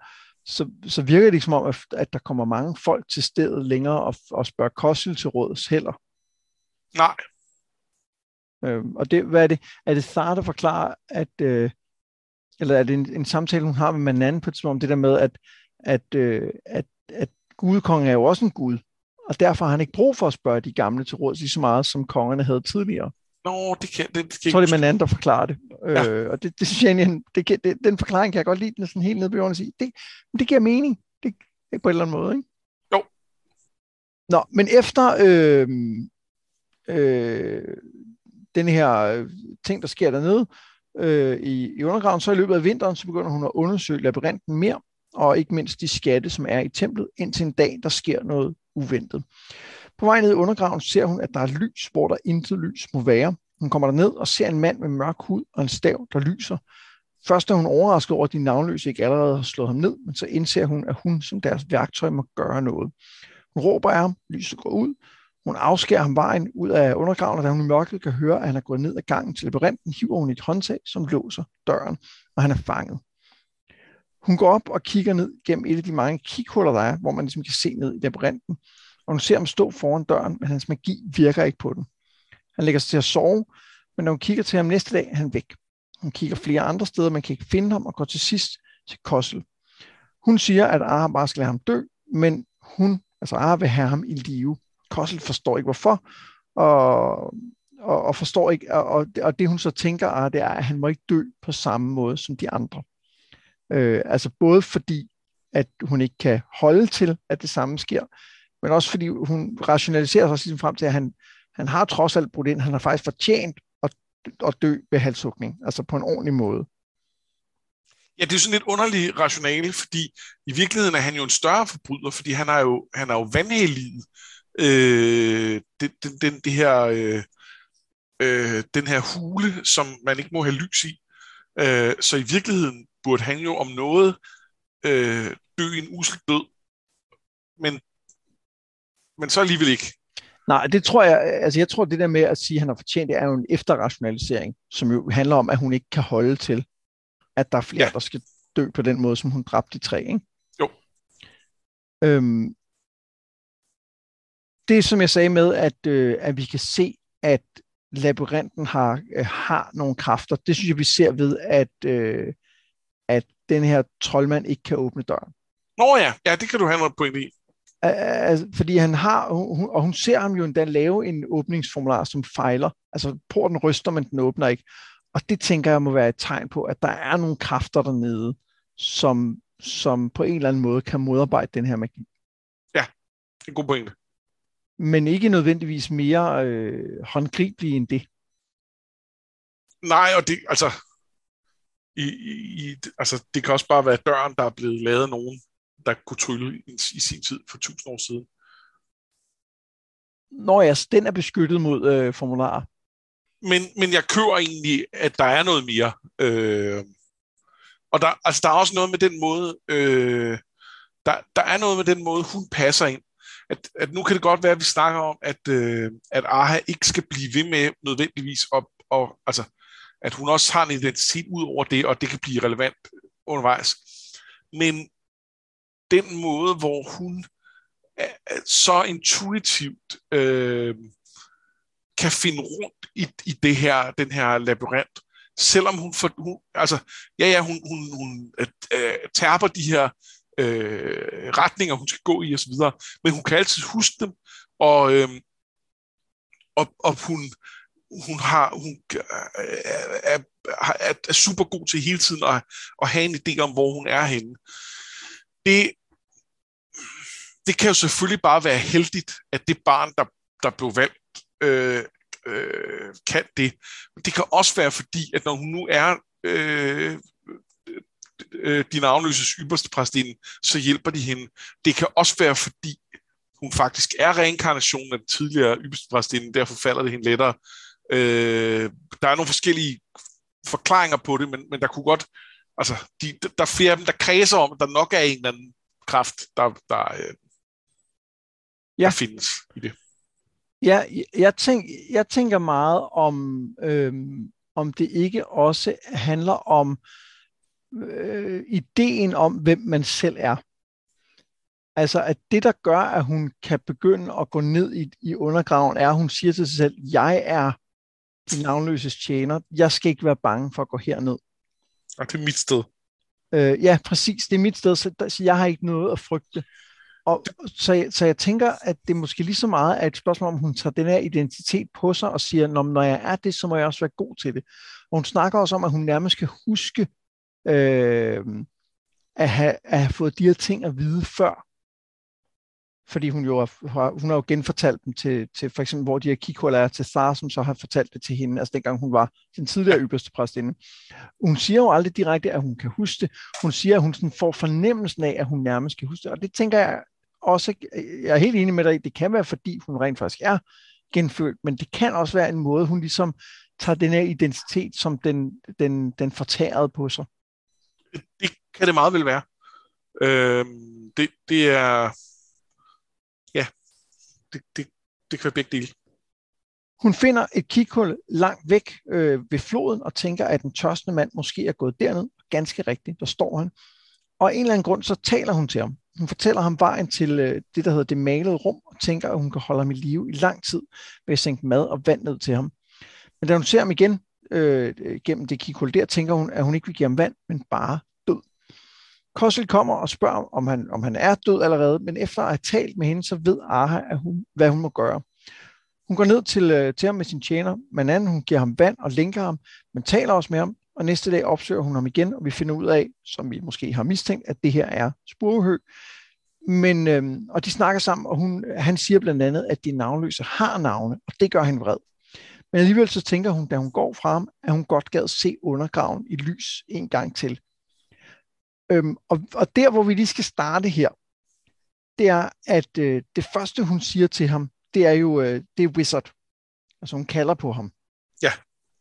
så, så virker det ikke som om, at, at der kommer mange folk til stedet længere og, og spørger Kossel til råds heller. Nej. Øhm, og det, hvad er det? Er det Thar, der forklarer, at, øh, eller er det en, en samtale, hun har med Manan på et tidspunkt, det der med, at, at, øh, at, at gudekongen er jo også en gud, og derfor har han ikke brug for at spørge de gamle til råd lige så meget, som kongerne havde tidligere. Nå, det kan, det, det kan Så er det Manan, der forklarer det. Ja. Øh, og det, det synes jeg, det, kan, det, den forklaring kan jeg godt lide, den er sådan helt nede på jorden og sige, det, det giver mening. Det, det på en eller anden måde, ikke? Jo. Nå, men efter øh, øh, den her ting, der sker dernede øh, i, i undergraven, så i løbet af vinteren, så begynder hun at undersøge labyrinten mere, og ikke mindst de skatte, som er i templet, indtil en dag, der sker noget uventet. På vej ned i undergraven ser hun, at der er lys, hvor der intet lys må være. Hun kommer ned og ser en mand med mørk hud og en stav, der lyser. Først er hun overrasket over, at de navnløse ikke allerede har slået ham ned, men så indser hun, at hun som deres værktøj må gøre noget. Hun råber af ham, lyset går ud. Hun afskærer ham vejen ud af undergraven, og da hun i mørket kan høre, at han er gået ned ad gangen til labyrinten, hiver hun et håndtag, som låser døren, og han er fanget. Hun går op og kigger ned gennem et af de mange kighuller, der er, hvor man ligesom kan se ned i labyrinten. Og hun ser ham stå foran døren, men hans magi virker ikke på den. Han lægger sig til at sove, men når hun kigger til ham næste dag, er han væk. Hun kigger flere andre steder, man kan ikke finde ham, og går til sidst til Kossel. Hun siger, at Ara bare skal lade ham dø, men hun, altså Ara vil have ham i live. Kossel forstår ikke hvorfor, og, og, og forstår ikke, og, og det hun så tænker, Ara, det er, at han må ikke dø på samme måde som de andre. Øh, altså både fordi, at hun ikke kan holde til, at det samme sker, men også fordi hun rationaliserer sig ligesom frem til, at han, han har trods alt brudt ind, han har faktisk fortjent at, at dø ved halshugning, altså på en ordentlig måde. Ja, det er sådan lidt underligt rationale, fordi i virkeligheden er han jo en større forbryder, fordi han er jo, han er jo vandhældet øh, det, den, den, det her, øh, øh, den her hule, som man ikke må have lys i. Øh, så i virkeligheden burde han jo om noget øh, dø en usel død. Men, men så alligevel ikke. Nej, det tror jeg, altså jeg tror det der med at sige, at han har fortjent, det er jo en efterrationalisering, som jo handler om, at hun ikke kan holde til, at der er flere, ja. der skal dø på den måde, som hun dræbte de tre, ikke? Jo. Øhm, det som jeg sagde med, at, øh, at vi kan se, at labyrinten har, øh, har nogle kræfter, det synes jeg, vi ser ved, at, øh, at den her troldmand ikke kan åbne døren. Nå ja, ja det kan du have noget point i. Altså, fordi han har, hun, og hun ser ham jo endda lave en åbningsformular, som fejler. Altså, porten ryster, men den åbner ikke. Og det tænker jeg må være et tegn på, at der er nogle kræfter dernede, som, som på en eller anden måde kan modarbejde den her magi. Ja, det er en god pointe. Men ikke nødvendigvis mere øh, håndgribelige end det. Nej, og det, altså, i, i, altså, det kan også bare være døren, der er blevet lavet af nogen, der kunne trylle i, i sin tid for tusind år siden. Nå ja, den er beskyttet mod øh, formularer. Men, men jeg kører egentlig, at der er noget mere. Øh, og der, altså, der er også noget med den måde, øh, der, der er noget med den måde, hun passer ind. At, at nu kan det godt være, at vi snakker om, at, øh, at Aha ikke skal blive ved med nødvendigvis op, og, altså, at hun også har en identitet ud over det, og det kan blive relevant undervejs. men den måde, hvor hun så intuitivt øh, kan finde rundt i, i det her, den her labyrint, selvom hun, for, hun altså, ja, ja, hun, hun, hun øh, øh tærper de her øh, retninger, hun skal gå i osv., men hun kan altid huske dem, og, øh, og, og hun, hun har hun er, er, er super god til hele tiden at, at have en idé om, hvor hun er henne. Det, det kan jo selvfølgelig bare være heldigt, at det barn, der, der blev valgt, øh, øh, kan det. Men det kan også være fordi, at når hun nu er øh, øh, din afløses ypperste præstinde, så hjælper de hende. Det kan også være fordi, hun faktisk er reinkarnationen af den tidligere ypperste præstinde, derfor falder det hende lettere. Øh, der er nogle forskellige forklaringer på det, men, men der kunne godt, altså, de, der er flere af dem, der kredser om, at der nok er en eller anden kraft, der, der, øh, ja. der findes i det. Ja, jeg, tænk, jeg tænker meget om, øhm, om det ikke også handler om øh, ideen om, hvem man selv er. Altså, at det, der gør, at hun kan begynde at gå ned i, i undergraven, er, at hun siger til sig selv, jeg er din navnløse tjener. Jeg skal ikke være bange for at gå herned. Og det er mit sted. Øh, ja, præcis. Det er mit sted, så, så jeg har ikke noget at frygte. Og, så, jeg, så jeg tænker, at det måske lige så meget er et spørgsmål, om hun tager den her identitet på sig og siger, når, jeg er det, så må jeg også være god til det. Og hun snakker også om, at hun nærmest skal huske øh, at, have, at have fået de her ting at vide før. Fordi hun jo har, hun har jo genfortalt dem til, til for eksempel, hvor de her kikhuller er til Thar, som så har fortalt det til hende, altså dengang hun var den tidligere ypperste præstinde. Hun siger jo aldrig direkte, at hun kan huske det. Hun siger, at hun sådan får fornemmelsen af, at hun nærmest kan huske det. Og det tænker jeg også, jeg er helt enig med dig det kan være, fordi hun rent faktisk er genfødt, men det kan også være en måde, hun ligesom tager den her identitet, som den, den, den fortærede på sig. Det kan det meget vel være. Øh, det, det er, ja, det, det, det kan være begge dele. Hun finder et kikhul langt væk øh, ved floden og tænker, at den tørstende mand måske er gået derned. Ganske rigtigt, der står han. Og af en eller anden grund, så taler hun til ham. Hun fortæller ham vejen til øh, det, der hedder det malede rum, og tænker, at hun kan holde ham i live i lang tid ved at sænke mad og vand ned til ham. Men da hun ser ham igen øh, gennem det kikhul der, tænker hun, at hun ikke vil give ham vand, men bare død. Kossel kommer og spørger, om han, om han er død allerede, men efter at have talt med hende, så ved Aha, at hun, hvad hun må gøre. Hun går ned til, øh, til ham med sin tjener, men anden hun giver ham vand og linker ham, men taler også med ham, og næste dag opsøger hun ham igen, og vi finder ud af, som vi måske har mistænkt, at det her er spurehø. Men, øhm, og de snakker sammen, og hun, han siger blandt andet, at de navnløse har navne, og det gør hende vred. Men alligevel så tænker hun, da hun går fra ham, at hun godt gad se undergraven i lys en gang til. Øhm, og, og der, hvor vi lige skal starte her, det er, at øh, det første, hun siger til ham, det er jo, øh, det er Wizard. Altså hun kalder på ham. Ja.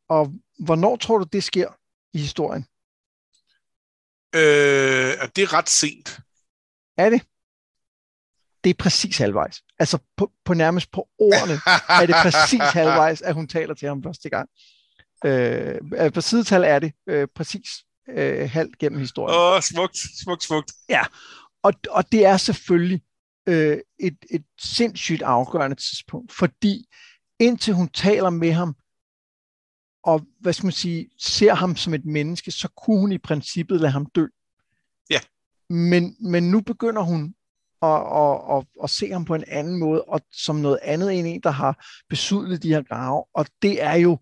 Og hvornår tror du, det sker i historien? Øh, det er ret sent. Er det? Det er præcis halvvejs. Altså på, på nærmest på ordene er det præcis halvvejs, at hun taler til ham første gang. Øh, på sidetal er det øh, præcis øh, halvt gennem historien. Åh, oh, smukt, smukt, smukt. Ja, og, og det er selvfølgelig øh, et, et sindssygt afgørende tidspunkt, fordi indtil hun taler med ham, og hvad skal man sige, ser ham som et menneske, så kunne hun i princippet lade ham dø. Ja. Men, men nu begynder hun at, at, at, at se ham på en anden måde, og som noget andet end en, der har besudlet de her grave. Og det er jo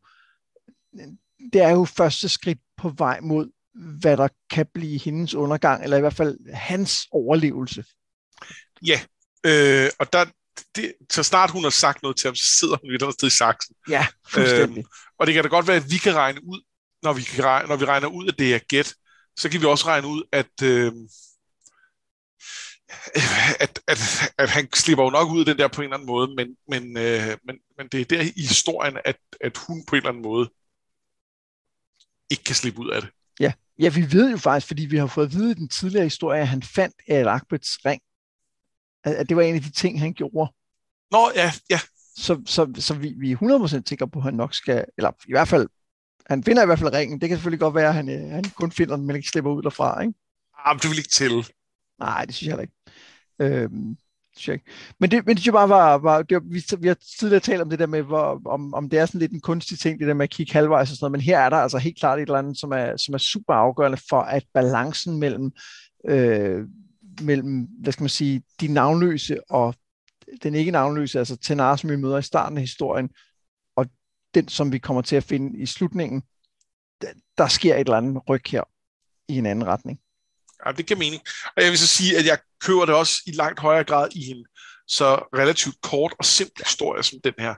det er jo første skridt på vej mod, hvad der kan blive hendes undergang, eller i hvert fald hans overlevelse. Ja, øh, og der, det, så snart hun har sagt noget til ham, så sidder hun et eller sted i saksen. Ja, fuldstændig. Øhm, og det kan da godt være, at vi kan regne ud, når vi, kan regne, når vi regner ud, at det er gæt, så kan vi også regne ud, at, øh, at, at, at han slipper jo nok ud af den der på en eller anden måde, men, men, øh, men, men det er der i historien, at, at hun på en eller anden måde ikke kan slippe ud af det. Ja, ja vi ved jo faktisk, fordi vi har fået at vide i den tidligere historie, at han fandt Al Akbets ring. At det var en af de ting, han gjorde. Nå, ja, ja. Så, så, så vi, vi er 100% sikre på, at han nok skal, eller i hvert fald, han finder i hvert fald ringen. Det kan selvfølgelig godt være, at han, øh, han kun finder den, men ikke slipper ud derfra, ikke? Ah, det vil ikke til. Nej, det synes jeg heller ikke. Øhm, synes jeg ikke. Men det, men det synes jeg bare var, var det var, vi, vi har tidligere talt om det der med, hvor, om, om det er sådan lidt en kunstig ting, det der med at kigge halvvejs og sådan noget, men her er der altså helt klart et eller andet, som er, som er super afgørende for, at balancen mellem, øh, mellem, hvad skal man sige, de navnløse og den ikke navnløse, altså Tenar, som vi møder i starten af historien, og den, som vi kommer til at finde i slutningen, der, der sker et eller andet ryg her i en anden retning. Ja, det giver mening. Og jeg vil så sige, at jeg køber det også i langt højere grad i en så relativt kort og simpel historie som den her,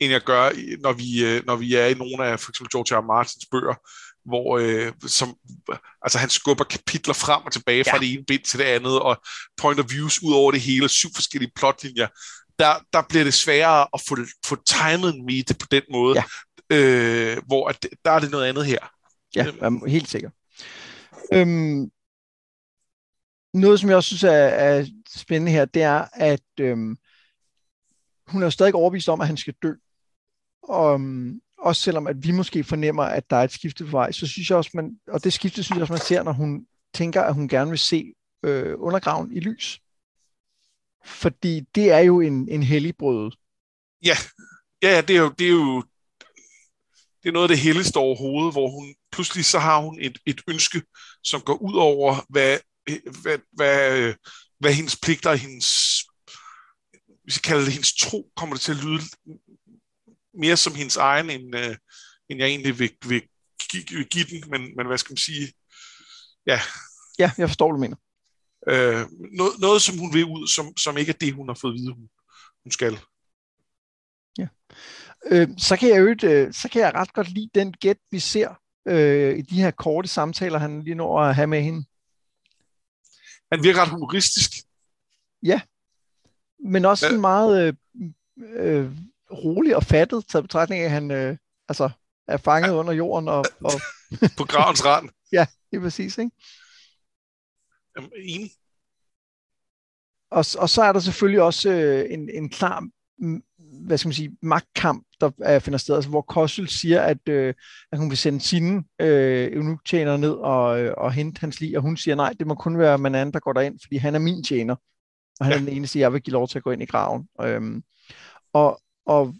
end jeg gør, når vi, øh, når vi er i nogle af for eksempel George R. Martins bøger, hvor øh, som, altså han skubber kapitler frem og tilbage ja. fra det ene bind til det andet, og point of views ud over det hele, syv forskellige plotlinjer. Der, der bliver det sværere at få, få timet en meet på den måde, ja. øh, hvor at, der er det noget andet her. Ja, helt sikkert. Øhm, noget, som jeg også synes er, er spændende her, det er, at øhm, hun er stadig overbevist om, at han skal dø. Og, øhm, også selvom at vi måske fornemmer, at der er et skifte på vej, så synes jeg også, man, og det skifte synes jeg også, man ser, når hun tænker, at hun gerne vil se øh, undergraven i lys. Fordi det er jo en, en helligbrød. Ja. Ja, ja det, er jo, det er jo det er noget af det helligste overhovedet, hvor hun pludselig så har hun et, et ønske, som går ud over, hvad hvad, hvad, hvad hendes pligter og hendes, hvis jeg kalder det hendes tro, kommer det til at lyde mere som hendes egen, end, uh, end jeg egentlig vil, vil, give, vil give den, men, men hvad skal man sige? Ja. Ja, jeg forstår, hvad du mener. Uh, noget, noget, som hun vil ud, som, som ikke er det, hun har fået at vide, hun, hun skal. Ja. Øh, så, kan jeg øvrigt, øh, så kan jeg ret godt lide den gæt, vi ser øh, i de her korte samtaler, han lige når at have med hende han virker ret humoristisk. Ja, men også ja. meget øh, øh, rolig og fattet, taget betragtning af, at han øh, altså, er fanget ja. under jorden. Og, og på gravens rand. ja, det er præcis, ikke? Jamen, enig. Og, og så er der selvfølgelig også øh, en, en klar hvad skal man sige, magtkamp, der er, finder sted, altså, hvor Kossel siger, at, øh, at hun vil sende sine øh, eunuktjener ned og, øh, og hente hans lig, og hun siger, nej, det må kun være Manan, der går derind, fordi han er min tjener, og han ja. er den eneste, jeg vil give lov til at gå ind i graven. Øhm, og og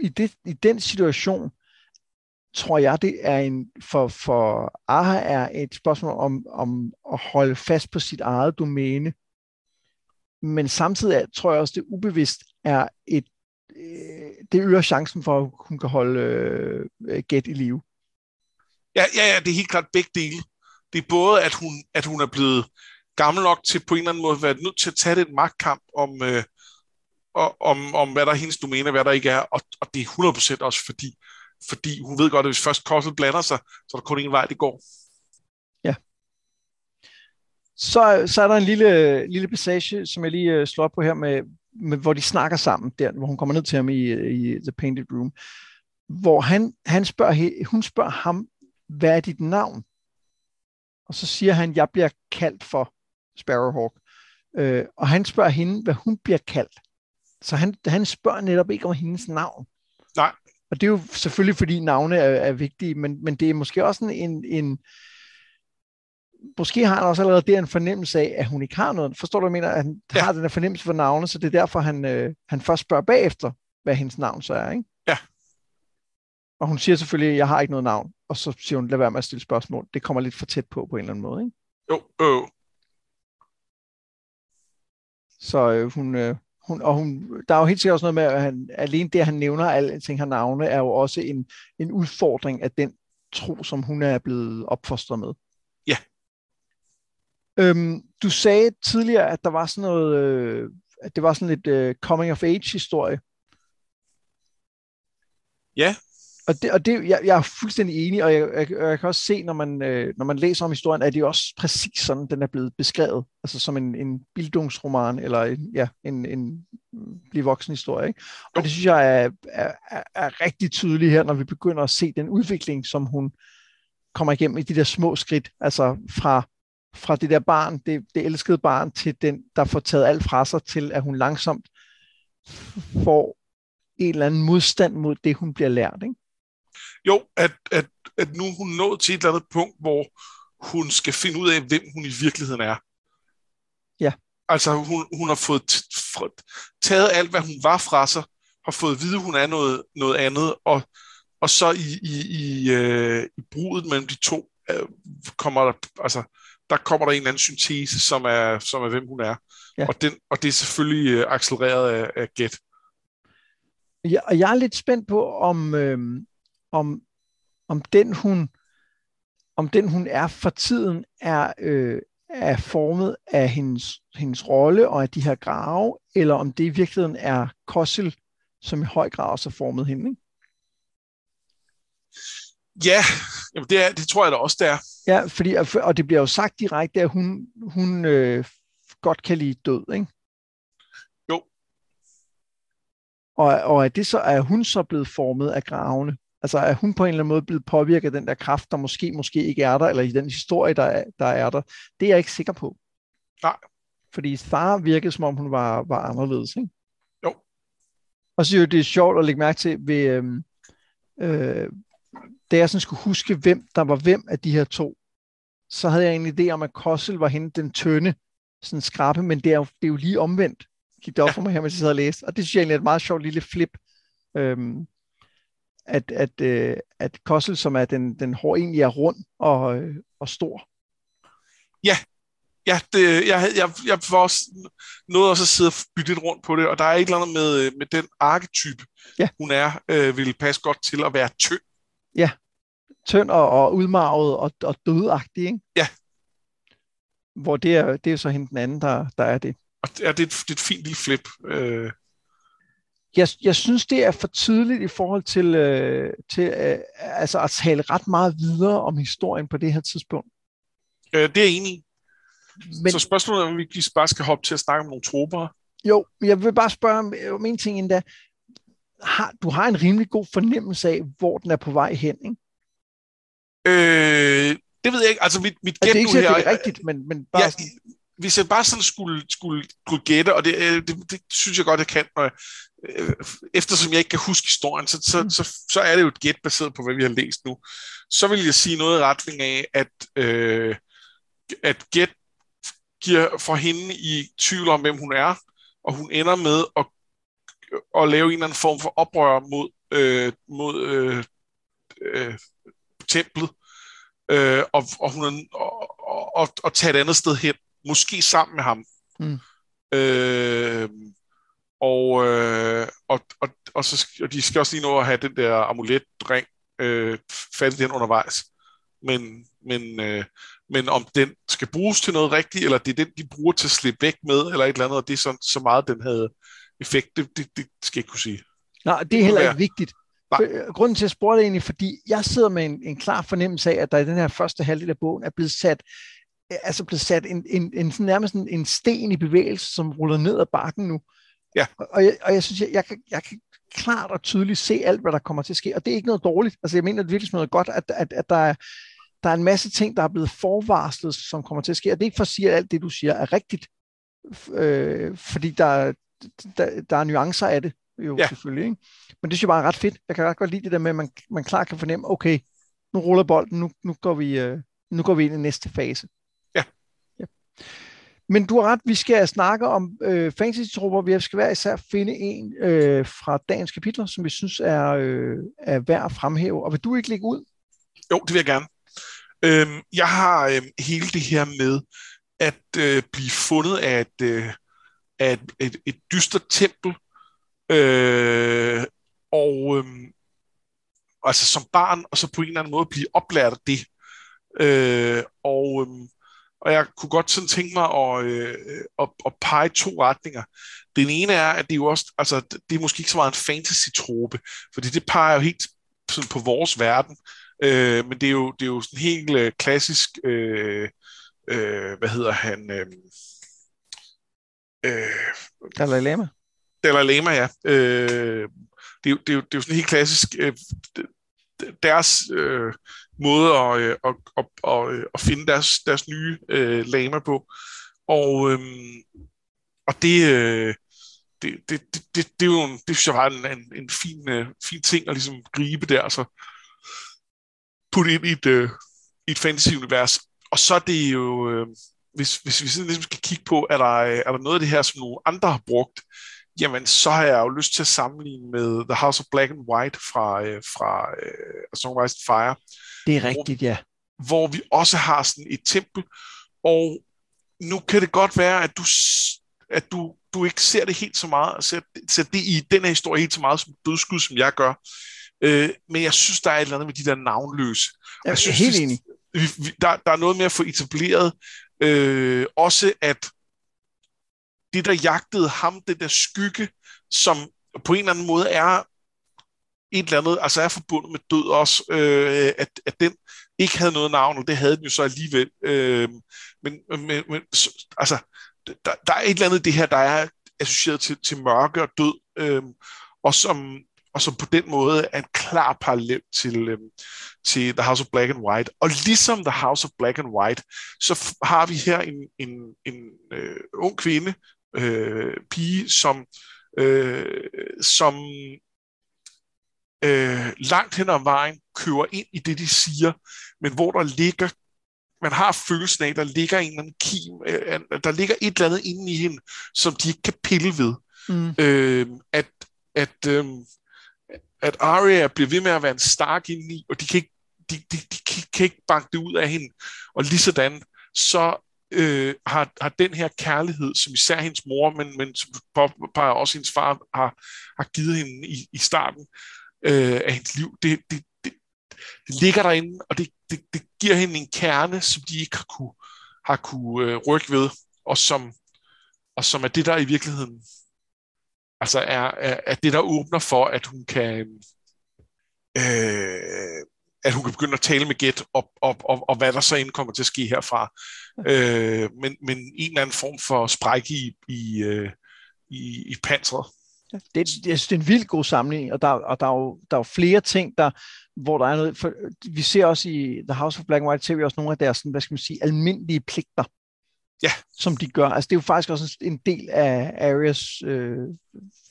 i, det, i den situation, tror jeg, det er en, for, for Aha er et spørgsmål om, om at holde fast på sit eget domæne, men samtidig tror jeg også, det ubevidst er et, det øger chancen for, at hun kan holde øh, Gæt i live. Ja, ja, ja, det er helt klart begge dele. Det er både, at hun, at hun er blevet gammel nok til på en eller anden måde at være nødt til at tage den magtkamp om, øh, om, om hvad der er hendes domæne, hvad der ikke er, og, og det er 100% også fordi, fordi hun ved godt, at hvis først Kossel blander sig, så er der kun en vej, det går. Så, så er der en lille, lille passage, som jeg lige uh, slår op på her, med, med, hvor de snakker sammen, der, hvor hun kommer ned til ham i, i The Painted Room, hvor han, han spørger, hun spørger ham, hvad er dit navn? Og så siger han, jeg bliver kaldt for Sparrowhawk. Øh, og han spørger hende, hvad hun bliver kaldt. Så han, han spørger netop ikke om hendes navn. Nej. Og det er jo selvfølgelig, fordi navne er, er vigtige, men, men det er måske også en, en, måske har han også allerede der en fornemmelse af, at hun ikke har noget. Forstår du, hvad jeg mener? At han ja. har den her fornemmelse for navne, så det er derfor, han, øh, han først spørger bagefter, hvad hendes navn så er, ikke? Ja. Og hun siger selvfølgelig, at jeg har ikke noget navn. Og så siger hun, lad være med at stille spørgsmål. Det kommer lidt for tæt på, på en eller anden måde, ikke? Jo, jo. Så øh, hun, øh, hun, og hun, der er jo helt sikkert også noget med, at han, alene det, at han nævner alle ting, har navne, er jo også en, en udfordring af den tro, som hun er blevet opfostret med. Øhm, du sagde tidligere, at der var sådan noget, øh, at det var sådan lidt øh, coming of age historie. Ja. Og det, og det jeg, jeg er fuldstændig enig, og jeg, jeg, jeg kan også se, når man, øh, når man læser om historien, at det også præcis sådan, den er blevet beskrevet. Altså som en, en bildungsroman, eller en, ja, en, en blive voksen historie. Ikke? Og det synes jeg er, er, er, er rigtig tydeligt her, når vi begynder at se den udvikling, som hun kommer igennem i de der små skridt. Altså fra fra det der barn, det, det elskede barn, til den, der får taget alt fra sig, til at hun langsomt får en eller anden modstand mod det, hun bliver lært. Ikke? Jo, at, at, at nu hun nået til et eller andet punkt, hvor hun skal finde ud af, hvem hun i virkeligheden er. Ja. Altså, hun, hun har fået taget alt, hvad hun var fra sig, har fået at vide, hun er noget, noget andet, og, og så i, i, i, øh, i brudet mellem de to, øh, kommer der, altså, der kommer der en eller anden syntese, som er, som er hvem hun er. Ja. Og, den, og det er selvfølgelig øh, accelereret af, af Get. Ja, og jeg er lidt spændt på, om, øh, om, om den hun om den hun er for tiden er, øh, er formet af hendes, hendes rolle og af de her grave, eller om det i virkeligheden er Kossil, som i høj grad også har formet hende. Ikke? Ja, jamen det, er, det tror jeg da også, det er. Ja, fordi, og det bliver jo sagt direkte, at hun, hun øh, godt kan lide død, ikke? Jo. Og, og er, det så, er hun så blevet formet af gravene? Altså er hun på en eller anden måde blevet påvirket af den der kraft, der måske, måske ikke er der, eller i den historie, der er, der er der? Det er jeg ikke sikker på. Nej. Fordi far virkede, som om hun var, var anderledes, ikke? Jo. Og så er det sjovt at lægge mærke til ved, øh, øh, da jeg sådan skulle huske, hvem der var hvem af de her to, så havde jeg en idé om, at Kossel var hende den tynde, sådan skrappe, men det er jo, det er jo lige omvendt. Gik det op ja. for mig her, mens jeg sad og læste. Og det synes jeg egentlig er et meget sjovt lille flip. Øhm, at, at, øh, at Kossel, som er den, den hår, egentlig er rund og, øh, og stor. Ja, ja det, jeg, jeg, jeg var også noget også at sidde og bytte lidt rundt på det, og der er et eller andet med, med den arketype, ja. hun er, øh, vil passe godt til at være tynd. Ja, tynd og, og udmarvet og, og dødagtig, ikke? Ja. Hvor det er, det er så hende den anden, der, der er det. Og det er, det et, det er et fint lille flip. Øh. Jeg, jeg synes, det er for tidligt i forhold til, øh, til øh, altså at tale ret meget videre om historien på det her tidspunkt. Øh, det er jeg enig Men, Så spørgsmålet er, om vi bare skal hoppe til at snakke om nogle troper. Jo, jeg vil bare spørge om, om en ting endda har, du har en rimelig god fornemmelse af, hvor den er på vej hen, ikke? Øh, det ved jeg ikke. Altså, mit, mit gæt altså, det er ikke nu her... det er rigtigt, men, men bare... Ja, sådan... Hvis jeg bare sådan skulle, skulle, skulle gætte, og det, øh, det, det synes jeg godt, jeg kan, når jeg, øh, eftersom jeg ikke kan huske historien, så, så, mm. så, så er det jo et gæt baseret på, hvad vi har læst nu. Så vil jeg sige noget i retning af, at, øh, at gæt giver for hende i tvivl om, hvem hun er, og hun ender med at at lave en eller anden form for oprør mod, øh, mod øh, øh, templet, øh, og, og, hun, og, og, og, tage et andet sted hen, måske sammen med ham. Mm. Øh, og, øh, og, og, og, så, og de skal også lige nå at have den der amuletring øh, fat i den undervejs. Men, men, øh, men om den skal bruges til noget rigtigt, eller det er den, de bruger til at slippe væk med, eller et eller andet, og det er så, så meget, den havde, effekt, det, det, det skal jeg ikke kunne sige. Nej, det er heller ikke vigtigt. Nej. Øh, grunden til at spørge det egentlig, fordi jeg sidder med en, en klar fornemmelse af, at der i den her første halvdel af bogen er blevet sat øh, altså blevet sat en, en, en sådan nærmest en, en sten i bevægelse, som ruller ned ad bakken nu. Ja. Og, jeg, og jeg synes, jeg, jeg, kan, jeg kan klart og tydeligt se alt, hvad der kommer til at ske, og det er ikke noget dårligt. Altså jeg mener det er virkelig noget godt, at, at, at der, er, der er en masse ting, der er blevet forvarslet, som kommer til at ske, og det er ikke for at sige, at alt det, du siger, er rigtigt, øh, fordi der, der, der er nuancer af det, jo ja. selvfølgelig. Ikke? Men det synes jeg bare er ret fedt. Jeg kan ret godt lide det der med, at man, man klart kan fornemme, okay, nu ruller bolden, nu, nu, går, vi, øh, nu går vi ind i næste fase. Ja. ja. Men du har ret, vi skal snakke om øh, fantasy-trupper. Vi skal hver især finde en øh, fra dagens kapitler, som vi synes er, øh, er værd at fremhæve. Og vil du ikke lægge ud? Jo, det vil jeg gerne. Øhm, jeg har øh, hele det her med at øh, blive fundet af et, øh, af et, et, et dystert tempel, øh, og øh, altså som barn, og så på en eller anden måde blive oplært af det. Øh, og, øh, og jeg kunne godt sådan tænke mig at, øh, at, at pege to retninger. Den ene er, at det er jo også, altså det er måske ikke så meget en fantasy-trope, fordi det peger jo helt sådan på vores verden, øh, men det er jo, det er jo sådan helt øh, klassisk, øh, øh, hvad hedder han, øh, Øh, Dalai Lama? Dalai Lama, ja. Øh, det, er jo, det, er det er jo sådan helt klassisk øh, deres øh, måde at, øh, at, at, at, at finde deres, deres nye øh, lama på. Og, øh, og det, øh, det, det, det, det, det er jo en, det synes jeg var en, en, en fin, øh, fin ting at ligesom gribe der, så putte ind i et, øh, i et fantasy-univers. og så er det jo, øh, hvis, hvis vi sådan ligesom skal kigge på, er der, er der noget af det her, som nogle andre har brugt, jamen så har jeg jo lyst til at sammenligne med The House of Black and White fra, øh, fra øh, A Song of Ice and Fire. Det er rigtigt, ja. Hvor vi også har sådan et tempel, og nu kan det godt være, at du, at du, du ikke ser det helt så meget, ser, ser det i den her historie helt så meget som dødskud, som jeg gør. Øh, men jeg synes, der er et eller andet med de der navnløse. Jeg er synes, helt enig. Der, der er noget med at få etableret, øh, også at det, der jagtede ham, det der skygge, som på en eller anden måde er et eller andet, altså er forbundet med død også, øh, at, at den ikke havde noget navn, og det havde den jo så alligevel. Øh, men, men, men altså, der, der er et eller andet i det her, der er associeret til, til mørke og død, øh, og som og som på den måde er en klar parallel til, øh, til The House of Black and White. Og ligesom The House of Black and White, så har vi her en, en, en øh, ung kvinde, øh, pige, som, øh, som øh, langt hen ad vejen kører ind i det, de siger, men hvor der ligger man har følelsen af, der ligger en eller anden kim, øh, der ligger et eller andet inde i hende, som de ikke kan pille ved. Mm. Øh, at, at, øh, at Arya bliver ved med at være en Stark indeni, og de kan ikke, de, de, de kan, kan ikke banke det ud af hende. Og lige sådan, så øh, har, har den her kærlighed, som især hendes mor, men, men som påpeger også hendes far, har, har givet hende i, i starten øh, af hendes liv, det, det, det, det ligger derinde, og det, det, det giver hende en kerne, som de ikke har kunne, har kunne øh, rykke ved, og som, og som er det, der i virkeligheden altså er, er, er det, der åbner for, at hun kan øh, at hun kan begynde at tale med Gæt, og, og, og, og hvad der så end kommer til at ske herfra. Øh, men, men en eller anden form for spræk i, i, øh, i, i panseret. Det, jeg synes, det er en vild god samling, og der, og der, er, jo, der er jo flere ting, der, hvor der er noget, for, vi ser også i The House of Black and White, ser vi også nogle af deres, sådan, hvad skal man sige, almindelige pligter, ja. som de gør. Altså det er jo faktisk også en del af Arias øh,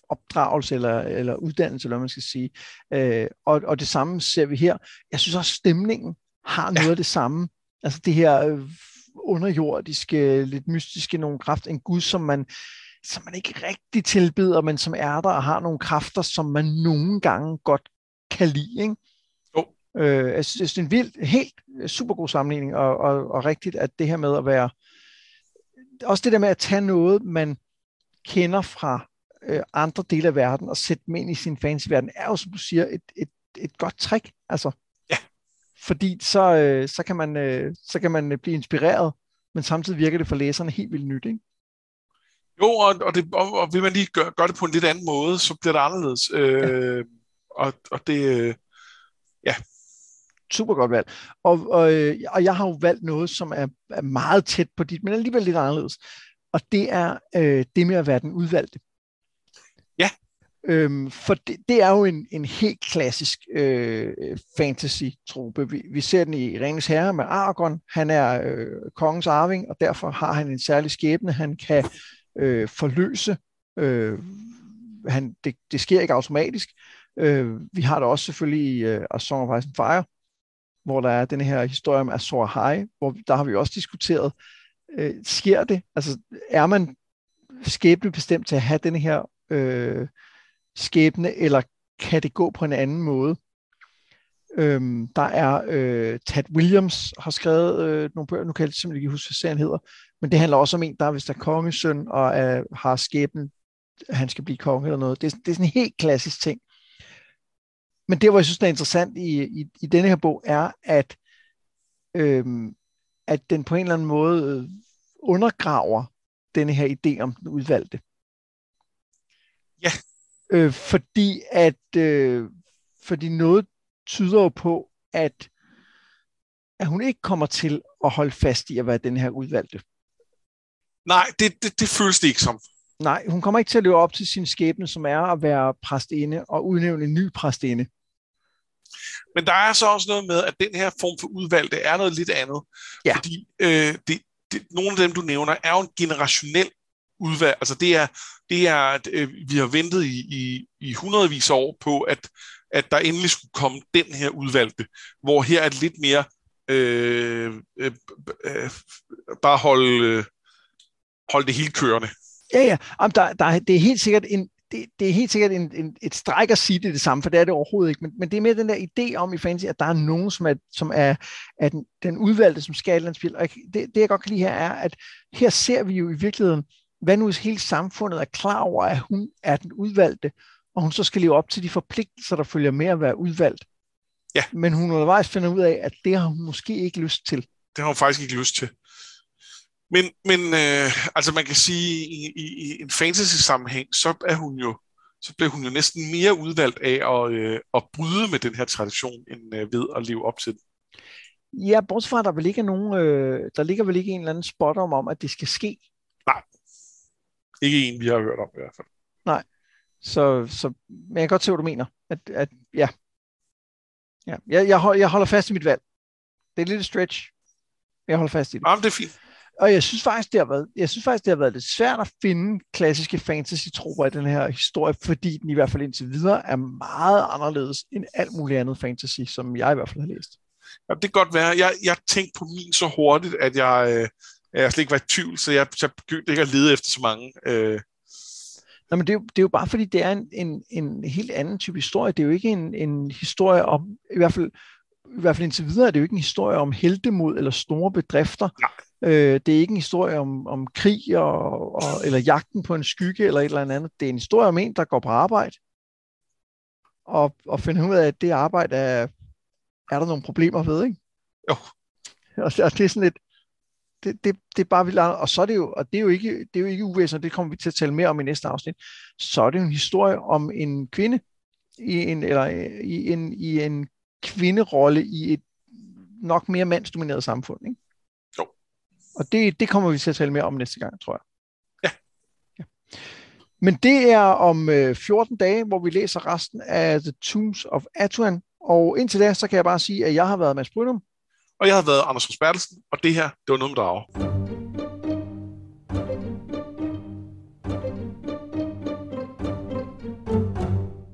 opdragelse eller, eller uddannelse, eller hvad man skal sige. Øh, og, og det samme ser vi her. Jeg synes også, stemningen har noget ja. af det samme. Altså det her øh, underjordiske, lidt mystiske nogle kraft, en gud, som man, som man ikke rigtig tilbeder, men som er der og har nogle kræfter, som man nogle gange godt kan lide. Ikke? Jo. Øh, jeg synes, det er en vild, helt super god sammenligning, og, og, og rigtigt, at det her med at være, også det der med at tage noget, man kender fra øh, andre dele af verden og sætte dem ind i sin fantasy-verden, er jo, som du siger, et, et, et godt trick. Altså, ja. Fordi så, øh, så, kan man, øh, så kan man øh, blive inspireret, men samtidig virker det for læserne helt vildt nyt, ikke? Jo, og, og, det, og, og vil man lige gøre, gøre det på en lidt anden måde, så bliver det anderledes. Øh, ja. og, og det, øh, ja. Super godt valg. Og, og, øh, og jeg har jo valgt noget, som er, er meget tæt på dit, men alligevel lidt anderledes. Og det er øh, det med at være den udvalgte. Ja. Øhm, for det, det er jo en, en helt klassisk øh, fantasy-trope. Vi, vi ser den i Ringens Herre med Aragorn. Han er øh, kongens arving, og derfor har han en særlig skæbne. Han kan øh, forløse. Øh, han, det, det sker ikke automatisk. Øh, vi har det også selvfølgelig i øh, A Song of Ice and Fire, hvor der er den her historie om Azor High, hvor der har vi også diskuteret, øh, sker det? Altså er man skæbne bestemt til at have den her øh, skæbne, eller kan det gå på en anden måde? Øhm, der er øh, Tad Williams har skrevet øh, nogle bøger, nu kan jeg simpelthen ikke huske, hvad serien hedder, men det handler også om en, der hvis der er kongesøn og er, har skæbnen, han skal blive konge eller noget. Det, det er sådan en helt klassisk ting. Men det, hvor jeg synes, der er interessant i, i, i denne her bog, er, at, øhm, at den på en eller anden måde undergraver denne her idé om den udvalgte. Ja. Øh, fordi at øh, fordi noget tyder jo på, at, at hun ikke kommer til at holde fast i at være den her udvalgte. Nej, det, det, det føles det ikke som. Nej, hun kommer ikke til at leve op til sin skæbne, som er at være præstinde og udnævne en ny præstinde. Men der er så også noget med, at den her form for udvalgte er noget lidt andet. Ja. Fordi øh, det, det, nogle af dem, du nævner, er jo en generationel udvalg. Altså det er, det er øh, vi har ventet i, i, i hundredvis af år på, at, at der endelig skulle komme den her udvalgte, hvor her er det lidt mere øh, øh, øh, bare holde, øh, holde det hele kørende. Ja, ja. Jamen, der, der, det er helt sikkert en, det, det er helt sikkert en, en, et stræk at sige det, det samme, for det er det overhovedet ikke. Men, men det er mere den der idé om i fantasy, at der er nogen, som er, som er, er den, den udvalgte, som skal et spil. Og det, det, jeg godt kan lide her, er, at her ser vi jo i virkeligheden, hvad nu hvis hele samfundet er klar over, at hun er den udvalgte, og hun så skal leve op til de forpligtelser, der følger med at være udvalgt. Ja. Men hun undervejs finder ud af, at det har hun måske ikke lyst til. Det har hun faktisk ikke lyst til. Men, men øh, altså man kan sige, i, i, i en fantasy-sammenhæng, så er hun jo så blev hun jo næsten mere udvalgt af at, øh, at bryde med den her tradition, end øh, ved at leve op til den. Ja, bortset fra, at der, vel ikke er nogen, øh, der ligger vel ikke en eller anden spot om, om, at det skal ske. Nej. Ikke en, vi har hørt om i hvert fald. Nej. Så, så men jeg kan godt se, hvad du mener. At, at, ja. ja. Jeg, jeg, hold, jeg holder fast i mit valg. Det er lidt stretch. Jeg holder fast i det. Jamen, det er fint. Og jeg synes faktisk, det har været, jeg synes faktisk, det har været lidt svært at finde klassiske fantasy-tropper i den her historie, fordi den i hvert fald indtil videre er meget anderledes end alt muligt andet fantasy, som jeg i hvert fald har læst. Ja, det kan godt være. Jeg, jeg tænkte på min så hurtigt, at jeg, øh, jeg slet ikke var i tvivl, så jeg, jeg begyndte ikke at lede efter så mange. Øh. Nå, men det er, jo, det er jo bare fordi, det er en, en, en helt anden type historie. Det er jo ikke en, en historie om, i hvert fald i hvert fald indtil videre er det jo ikke en historie om heldemod eller store bedrifter. Nej. Øh, det er ikke en historie om, om krig og, og, eller jagten på en skygge eller et eller andet. Det er en historie om en, der går på arbejde og, og finder ud af, at det arbejde er, er der nogle problemer ved, ikke? Jo. Og, og det er sådan lidt, det, det, det er bare vildt Og så er det jo, og det er jo ikke, det er jo ikke uvæsentligt, det kommer vi til at tale mere om i næste afsnit, så er det jo en historie om en kvinde, i en, eller i en, i en kvinderolle i et nok mere mandsdomineret samfund. Ikke? Og det, det kommer vi til at tale mere om næste gang, tror jeg. Ja. ja. Men det er om øh, 14 dage, hvor vi læser resten af The Tombs of Atuan. Og indtil da, så kan jeg bare sige, at jeg har været Mads Brynum. Og jeg har været Anders Bertelsen, og det her, det var noget med drager.